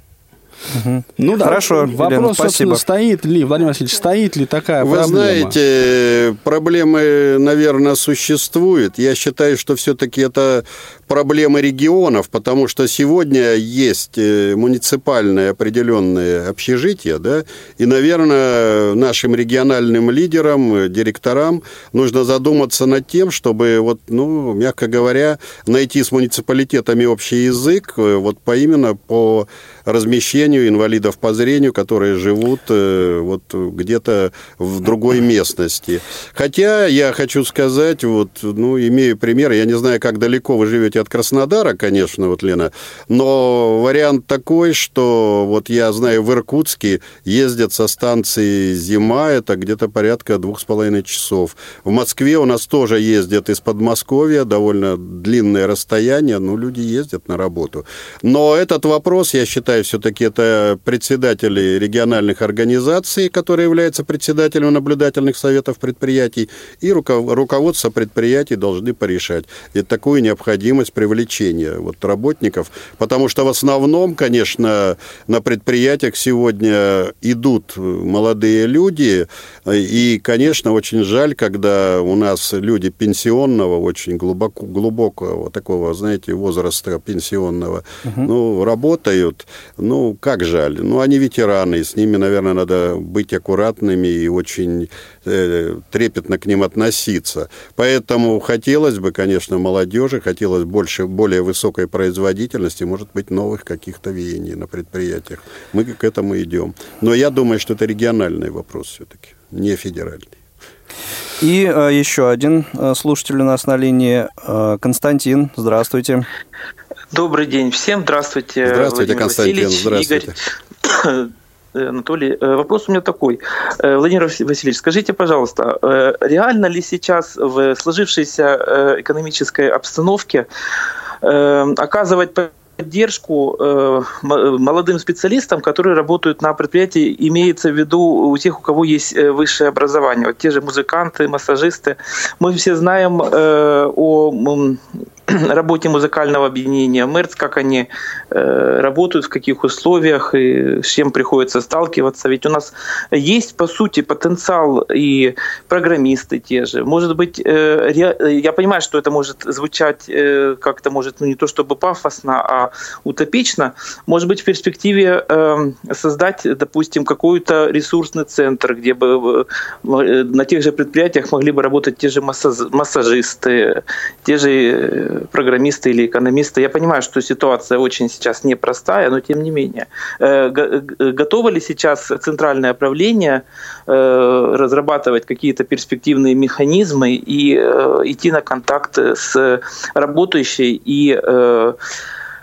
Ну да, Хорошо, вопрос, Елена, собственно, спасибо. стоит ли, Владимир Васильевич, стоит ли такая Вы проблема? знаете, проблемы, наверное, существуют. Я считаю, что все-таки это проблемы регионов, потому что сегодня есть э, муниципальные определенные общежития, да, и, наверное, нашим региональным лидерам, э, директорам нужно задуматься над тем, чтобы, вот, ну, мягко говоря, найти с муниципалитетами общий язык, э, вот по именно по размещению инвалидов по зрению, которые живут э, вот где-то в другой местности. Хотя я хочу сказать, вот, ну, имею пример, я не знаю, как далеко вы живете от Краснодара, конечно, вот, Лена, но вариант такой, что вот я знаю, в Иркутске ездят со станции «Зима», это где-то порядка двух с половиной часов. В Москве у нас тоже ездят из Подмосковья, довольно длинное расстояние, но люди ездят на работу. Но этот вопрос, я считаю, все-таки это председатели региональных организаций, которые являются председателем наблюдательных советов предприятий, и руко- руководство предприятий должны порешать. И такую необходимость привлечения вот работников, потому что в основном, конечно, на предприятиях сегодня идут молодые люди, и, конечно, очень жаль, когда у нас люди пенсионного, очень глубоко, глубокого такого, знаете, возраста пенсионного, ну, работают, ну, как жаль. Ну, они ветераны, с ними, наверное, надо быть аккуратными и очень э, трепетно к ним относиться. Поэтому хотелось бы, конечно, молодежи, хотелось больше, более высокой производительности, может быть, новых каких-то веяний на предприятиях. Мы к этому идем. Но я думаю, что это региональный вопрос все-таки, не федеральный. И э, еще один э, слушатель у нас на линии. Э, Константин, здравствуйте. Добрый день всем. Здравствуйте, Здравствуйте, Владимир Константин, Васильевич, здравствуйте. Игорь. [COUGHS] Э, Анатолий, э, вопрос у меня такой. Э, Владимир Васильевич, скажите, пожалуйста, реально ли сейчас в сложившейся экономической обстановке оказывать поддержку э, молодым специалистам, которые работают на предприятии, имеется в виду у тех, у кого есть высшее образование, вот те же музыканты, массажисты. Мы все знаем э, о [CLEARS THROAT] работе музыкального объединения МЭРЦ, как они э, работают, в каких условиях и с чем приходится сталкиваться. Ведь у нас есть, по сути, потенциал и программисты те же. Может быть, э, я понимаю, что это может звучать э, как-то, может, ну, не то чтобы пафосно, а утопично. Может быть, в перспективе э, создать, допустим, какой-то ресурсный центр, где бы э, на тех же предприятиях могли бы работать те же массаж- массажисты, те же э, программисты или экономисты. Я понимаю, что ситуация очень сейчас непростая, но тем не менее. Э, го- г- Готово ли сейчас центральное правление э, разрабатывать какие-то перспективные механизмы и э, идти на контакт с работающей и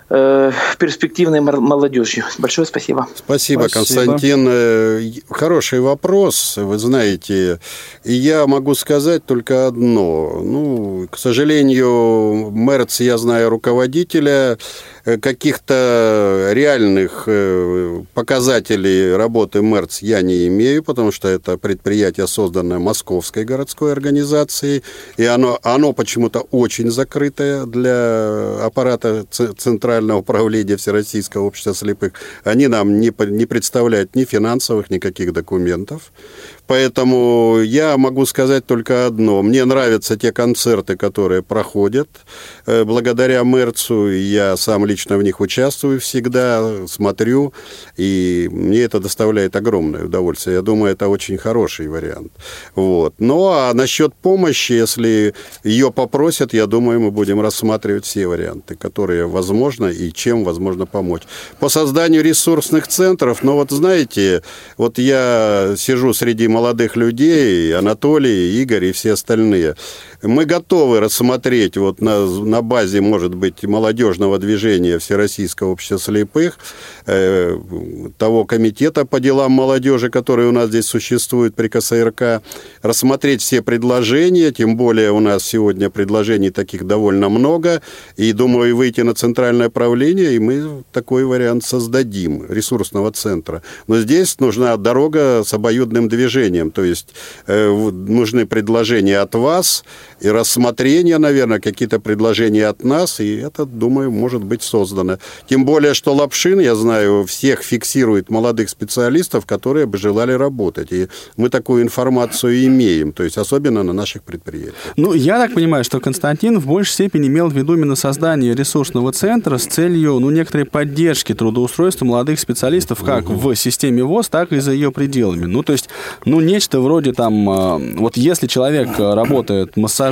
э, перспективной молодежью? Большое спасибо. Спасибо, Константин. Э, Хороший вопрос, вы знаете. И я могу сказать только одно. Ну, к сожалению, Мерц, я знаю руководителя, каких-то реальных э, показателей работы МЭРЦ я не имею, потому что это предприятие, созданное Московской городской организацией, и оно, оно почему-то очень закрытое для аппарата Центрального управления Всероссийского общества слепых. Они нам не, не представляют ни финансовых, никаких документов. Поэтому я могу сказать только одно. Мне нравятся те концерты, которые проходят э, благодаря Мерцу. Я сам лично в них участвую всегда, смотрю, и мне это доставляет огромное удовольствие. Я думаю, это очень хороший вариант. Вот. Ну, а насчет помощи, если ее попросят, я думаю, мы будем рассматривать все варианты, которые возможно и чем возможно помочь. По созданию ресурсных центров, ну вот знаете, вот я сижу среди молодых людей, Анатолий, Игорь и все остальные. Мы готовы рассмотреть вот на, на базе, может быть, молодежного движения Всероссийского общества слепых, э, того комитета по делам молодежи, который у нас здесь существует при КСРК, рассмотреть все предложения, тем более у нас сегодня предложений таких довольно много, и, думаю, выйти на центральное правление, и мы такой вариант создадим, ресурсного центра. Но здесь нужна дорога с обоюдным движением, то есть э, нужны предложения от вас, и рассмотрение, наверное, какие-то предложения от нас, и это, думаю, может быть создано. Тем более, что Лапшин, я знаю, всех фиксирует молодых специалистов, которые бы желали работать. И мы такую информацию имеем, то есть особенно на наших предприятиях. Ну, я так понимаю, что Константин в большей степени имел в виду именно создание ресурсного центра с целью, ну, некоторой поддержки трудоустройства молодых специалистов как угу. в системе ВОЗ, так и за ее пределами. Ну, то есть, ну, нечто вроде там, а, вот если человек работает массажистом,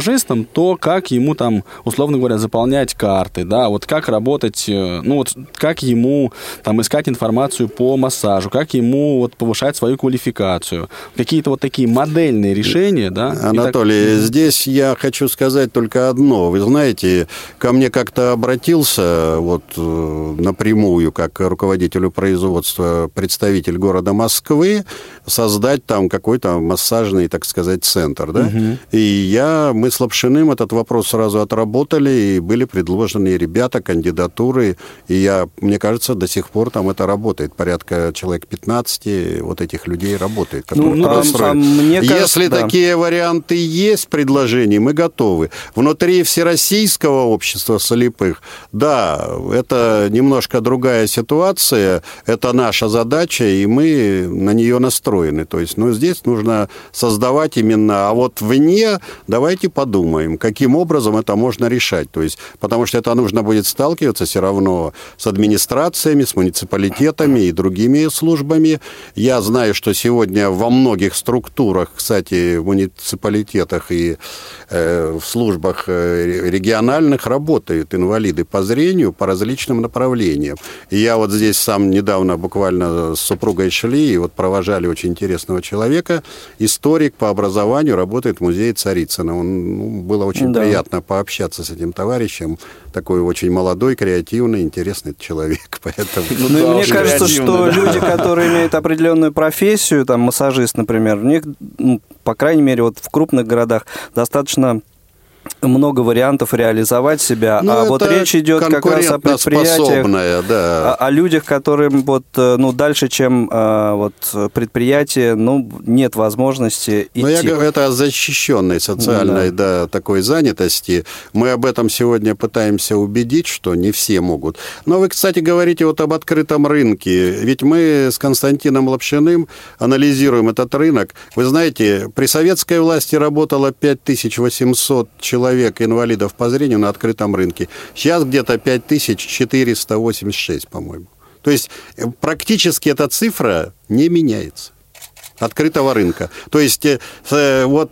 то как ему там, условно говоря, заполнять карты, да, вот как работать, э, ну, вот как ему там искать информацию по массажу, как ему вот повышать свою квалификацию, какие-то вот такие модельные решения, да. Анатолий, так... здесь я хочу сказать только одно. Вы знаете, ко мне как-то обратился вот э, напрямую, как руководителю производства, представитель города Москвы, создать там какой-то массажный, так сказать, центр, да. Угу. И я, мы с Лапшиным этот вопрос сразу отработали, и были предложены ребята, кандидатуры, и я, мне кажется, до сих пор там это работает. Порядка человек 15 вот этих людей работает. Ну, ну, а мне кажется, Если да. такие варианты есть, предложений, мы готовы. Внутри Всероссийского общества слепых, да, это немножко другая ситуация, это наша задача, и мы на нее настроены. То есть, ну, здесь нужно создавать именно, а вот вне давайте подумаем, каким образом это можно решать. То есть, потому что это нужно будет сталкиваться все равно с администрациями, с муниципалитетами и другими службами. Я знаю, что сегодня во многих структурах, кстати, в муниципалитетах и э, в службах э, региональных работают инвалиды по зрению по различным направлениям. И я вот здесь сам недавно буквально с супругой шли и вот провожали очень интересного человека, историк по образованию, работает в музее Царицына. Он, ну, было очень да. приятно пообщаться с этим товарищем. Такой очень молодой, креативный, интересный человек. [LAUGHS] Поэтому... Ну, да, мне кажется, что да. люди, которые имеют [LAUGHS] определенную профессию, там массажист, например, у них, ну, по крайней мере, вот в крупных городах достаточно много вариантов реализовать себя, ну, а вот речь идет как раз о предприятиях, да. о, о людях, которым вот э, ну дальше, чем а, вот предприятие, ну нет возможности идти. Но я говорю, это о защищенной социальной, да. да, такой занятости. Мы об этом сегодня пытаемся убедить, что не все могут. Но вы, кстати, говорите вот об открытом рынке, ведь мы с Константином Лапшиным анализируем этот рынок. Вы знаете, при советской власти работало 5800 человек человек инвалидов по зрению на открытом рынке. Сейчас где-то 5486, по-моему. То есть э, практически эта цифра не меняется открытого рынка. То есть э, э, вот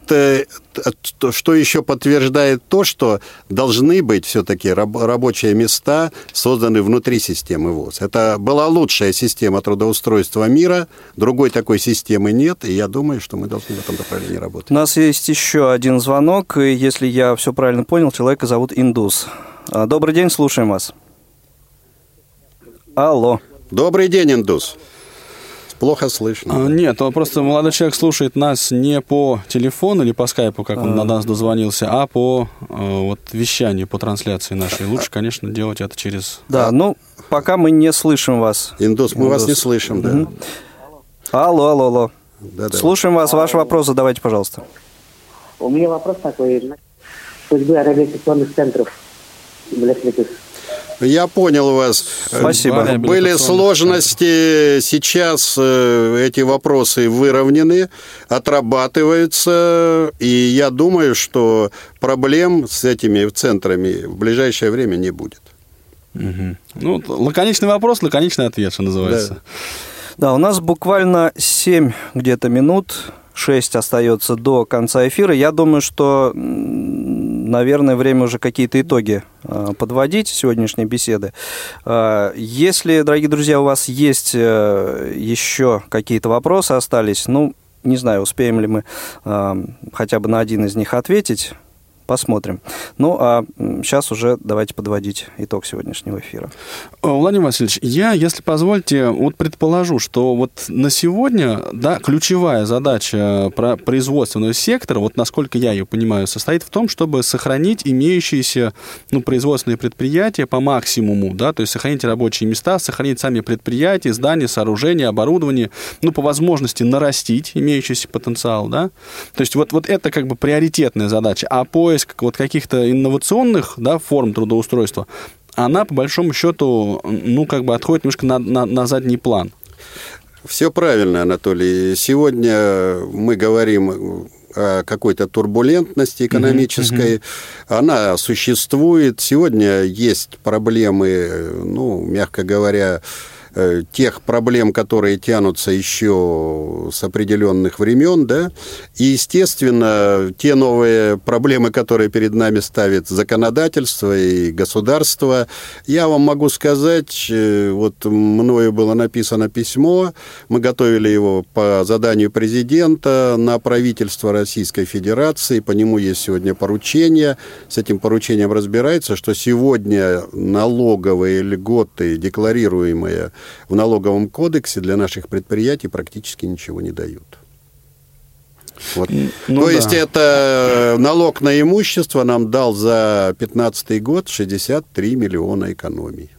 что еще подтверждает то, что должны быть все-таки рабочие места созданы внутри системы ВОЗ. Это была лучшая система трудоустройства мира, другой такой системы нет, и я думаю, что мы должны в этом направлении работать. У нас есть еще один звонок, и если я все правильно понял, человека зовут Индус. А, добрый день, слушаем вас. Алло. Добрый день, Индус плохо слышно. А, нет, он просто молодой человек слушает нас не по телефону или по скайпу, как он а. на нас дозвонился, а по э, вот вещанию, по трансляции нашей. Лучше, конечно, делать это через... Да, ну, пока мы не слышим вас. Индус, мы Индус. вас не слышим, да. Угу. Алло, алло, алло. Да, да. Слушаем вас. Ваш вопрос задавайте, пожалуйста. У меня вопрос такой. Судьбы реабилитационных центров для слепых. Я понял вас. Спасибо. Были сложности, сейчас э, эти вопросы выровнены, отрабатываются, и я думаю, что проблем с этими центрами в ближайшее время не будет. Угу. Ну, лаконичный вопрос, лаконичный ответ, что называется. Да, да у нас буквально 7 где-то минут 6 остается до конца эфира. Я думаю, что, наверное, время уже какие-то итоги а, подводить сегодняшней беседы. А, если, дорогие друзья, у вас есть э, еще какие-то вопросы остались, ну, не знаю, успеем ли мы а, хотя бы на один из них ответить посмотрим. Ну, а сейчас уже давайте подводить итог сегодняшнего эфира. Э, Владимир Васильевич, я, если позволите, вот предположу, что вот на сегодня, да, ключевая задача про производственного сектора, вот насколько я ее понимаю, состоит в том, чтобы сохранить имеющиеся, ну, производственные предприятия по максимуму, да, то есть сохранить рабочие места, сохранить сами предприятия, здания, сооружения, оборудование, ну, по возможности нарастить имеющийся потенциал, да. То есть вот, вот это как бы приоритетная задача. А поиск поиск вот каких-то инновационных да, форм трудоустройства, она, по большому счету, ну, как бы отходит немножко на, на, на задний план. Все правильно, Анатолий. Сегодня мы говорим о какой-то турбулентности экономической. Mm-hmm. Она существует. Сегодня есть проблемы, ну, мягко говоря, тех проблем, которые тянутся еще с определенных времен, да, и, естественно, те новые проблемы, которые перед нами ставит законодательство и государство, я вам могу сказать, э, вот мною было написано письмо, мы готовили его по заданию президента на правительство Российской Федерации, по нему есть сегодня поручение, с этим поручением разбирается, что сегодня налоговые льготы, декларируемые в налоговом кодексе для наших предприятий практически ничего не дают. Вот. Ну, То да. есть это налог на имущество нам дал за 2015 год 63 миллиона экономий.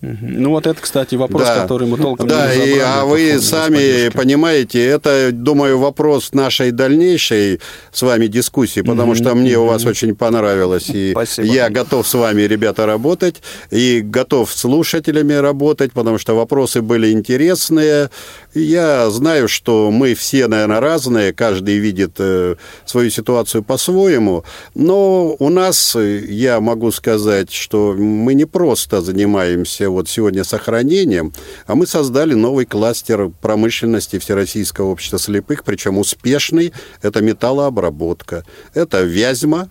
Ну вот это, кстати, вопрос, да. который мы толком да, не. Да, а вы сами понимаете, это, думаю, вопрос нашей дальнейшей с вами дискуссии, потому mm-hmm. что мне mm-hmm. у вас очень понравилось, и Спасибо. я готов с вами, ребята, работать, и готов с слушателями работать, потому что вопросы были интересные. Я знаю, что мы все, наверное, разные, каждый видит э, свою ситуацию по-своему, но у нас, я могу сказать, что мы не просто занимаемся вот сегодня сохранением, а мы создали новый кластер промышленности Всероссийского общества слепых, причем успешный. Это металлообработка, это Вязьма,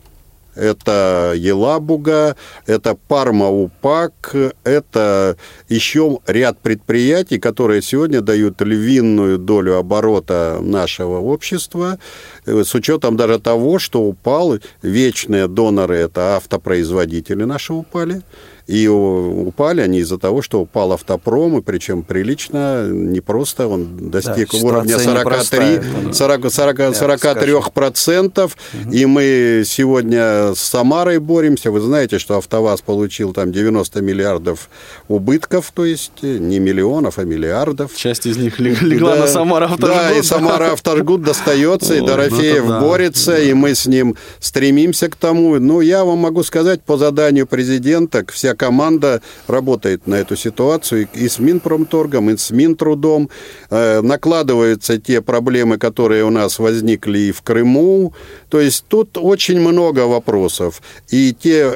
это Елабуга, это Парма-УПАК, это еще ряд предприятий, которые сегодня дают львиную долю оборота нашего общества, с учетом даже того, что упал вечные доноры, это автопроизводители наши упали, и упали они из-за того, что упал автопром, и причем прилично, не просто, он достиг да, уровня 43, 40, 40, 43 процентов, угу. и мы сегодня с Самарой боремся. Вы знаете, что АвтоВАЗ получил там 90 миллиардов убытков, то есть не миллионов, а миллиардов. Часть из них легла да, на Самара Автожгут. Да, и Самара Автожгут достается, и Дорофеев ну борется, и мы с ним стремимся к тому. Ну, я вам могу сказать, по заданию президента, вся команда работает на эту ситуацию и с Минпромторгом, и с Минтрудом. Э, накладываются те проблемы, которые у нас возникли и в Крыму. То есть тут очень много вопросов. И те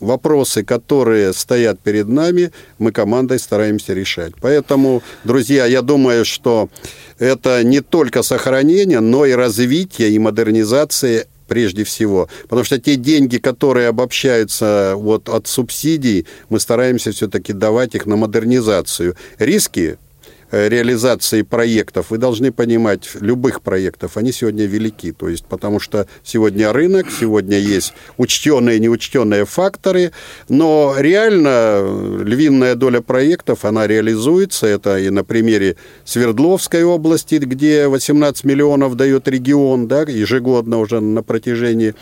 вопросы, которые стоят перед нами, мы командой стараемся решать. Поэтому, друзья, я думаю, что это не только сохранение, но и развитие и модернизация прежде всего. Потому что те деньги, которые обобщаются вот от субсидий, мы стараемся все-таки давать их на модернизацию. Риски Э, реализации проектов, вы должны понимать, любых проектов, они сегодня велики. То есть, потому что сегодня рынок, сегодня есть учтенные и неучтенные факторы, но реально львиная доля проектов, она реализуется. Это и на примере Свердловской области, где 18 миллионов дает регион, да, ежегодно уже на протяжении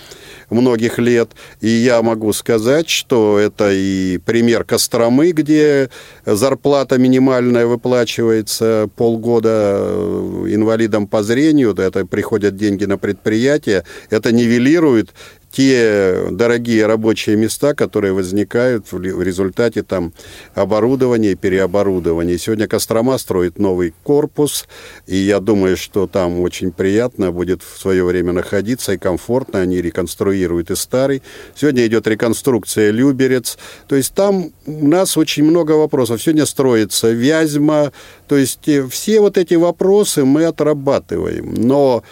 многих лет. И я могу сказать, что это и пример Костромы, где зарплата минимальная выплачивается полгода э, инвалидам по зрению, это приходят деньги на предприятие, это нивелирует те дорогие рабочие места, которые возникают в результате там оборудования и переоборудования. Сегодня Кострома строит новый корпус, и я думаю, что там очень приятно будет в свое время находиться и комфортно. Они реконструируют и старый. Сегодня идет реконструкция Люберец. То есть там у нас очень много вопросов. Сегодня строится Вязьма. То есть э, все вот эти вопросы мы отрабатываем. Но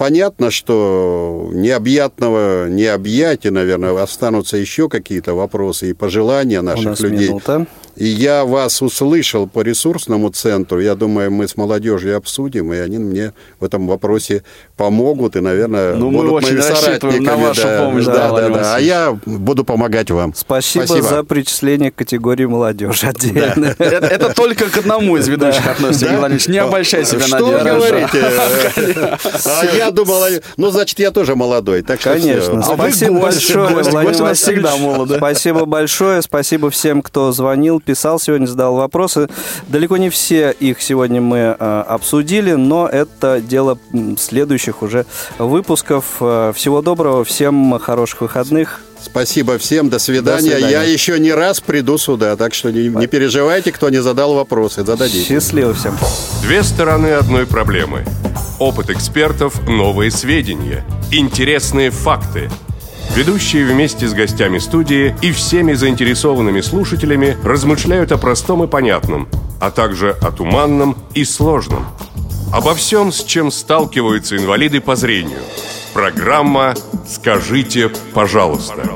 Понятно, что необъятного не объятия, наверное, останутся еще какие-то вопросы и пожелания наших людей. Минута. И я вас услышал по ресурсному центру. Я думаю, мы с молодежью обсудим, и они мне в этом вопросе помогут, и, наверное, ну, будут мы моими соратниками. на вашу да, помощь, да, да, да, да. А я буду помогать вам. Спасибо, Спасибо. за причисление к категории молодежи отдельно. Да. [LAUGHS] Это, это только к одному из ведущих относится, да? Владимирович. Не обольщай себя, Что вы говорите? [LAUGHS] А я думал, ну, значит, я тоже молодой. Так Конечно. Спасибо большое, Владимир Васильевич. Спасибо большое. Спасибо всем, кто звонил, звонил, писал сегодня, задал вопросы. Далеко не все их сегодня мы э, обсудили, но это дело следующих уже выпусков. Э, всего доброго, всем хороших выходных. Спасибо всем, до свидания. До свидания. Я еще не раз приду сюда, так что не, не переживайте, кто не задал вопросы, зададите. Счастливо всем. Две стороны одной проблемы. Опыт экспертов, новые сведения, интересные факты. Ведущие вместе с гостями студии и всеми заинтересованными слушателями размышляют о простом и понятном, а также о туманном и сложном. Обо всем, с чем сталкиваются инвалиды по зрению. Программа «Скажите, пожалуйста».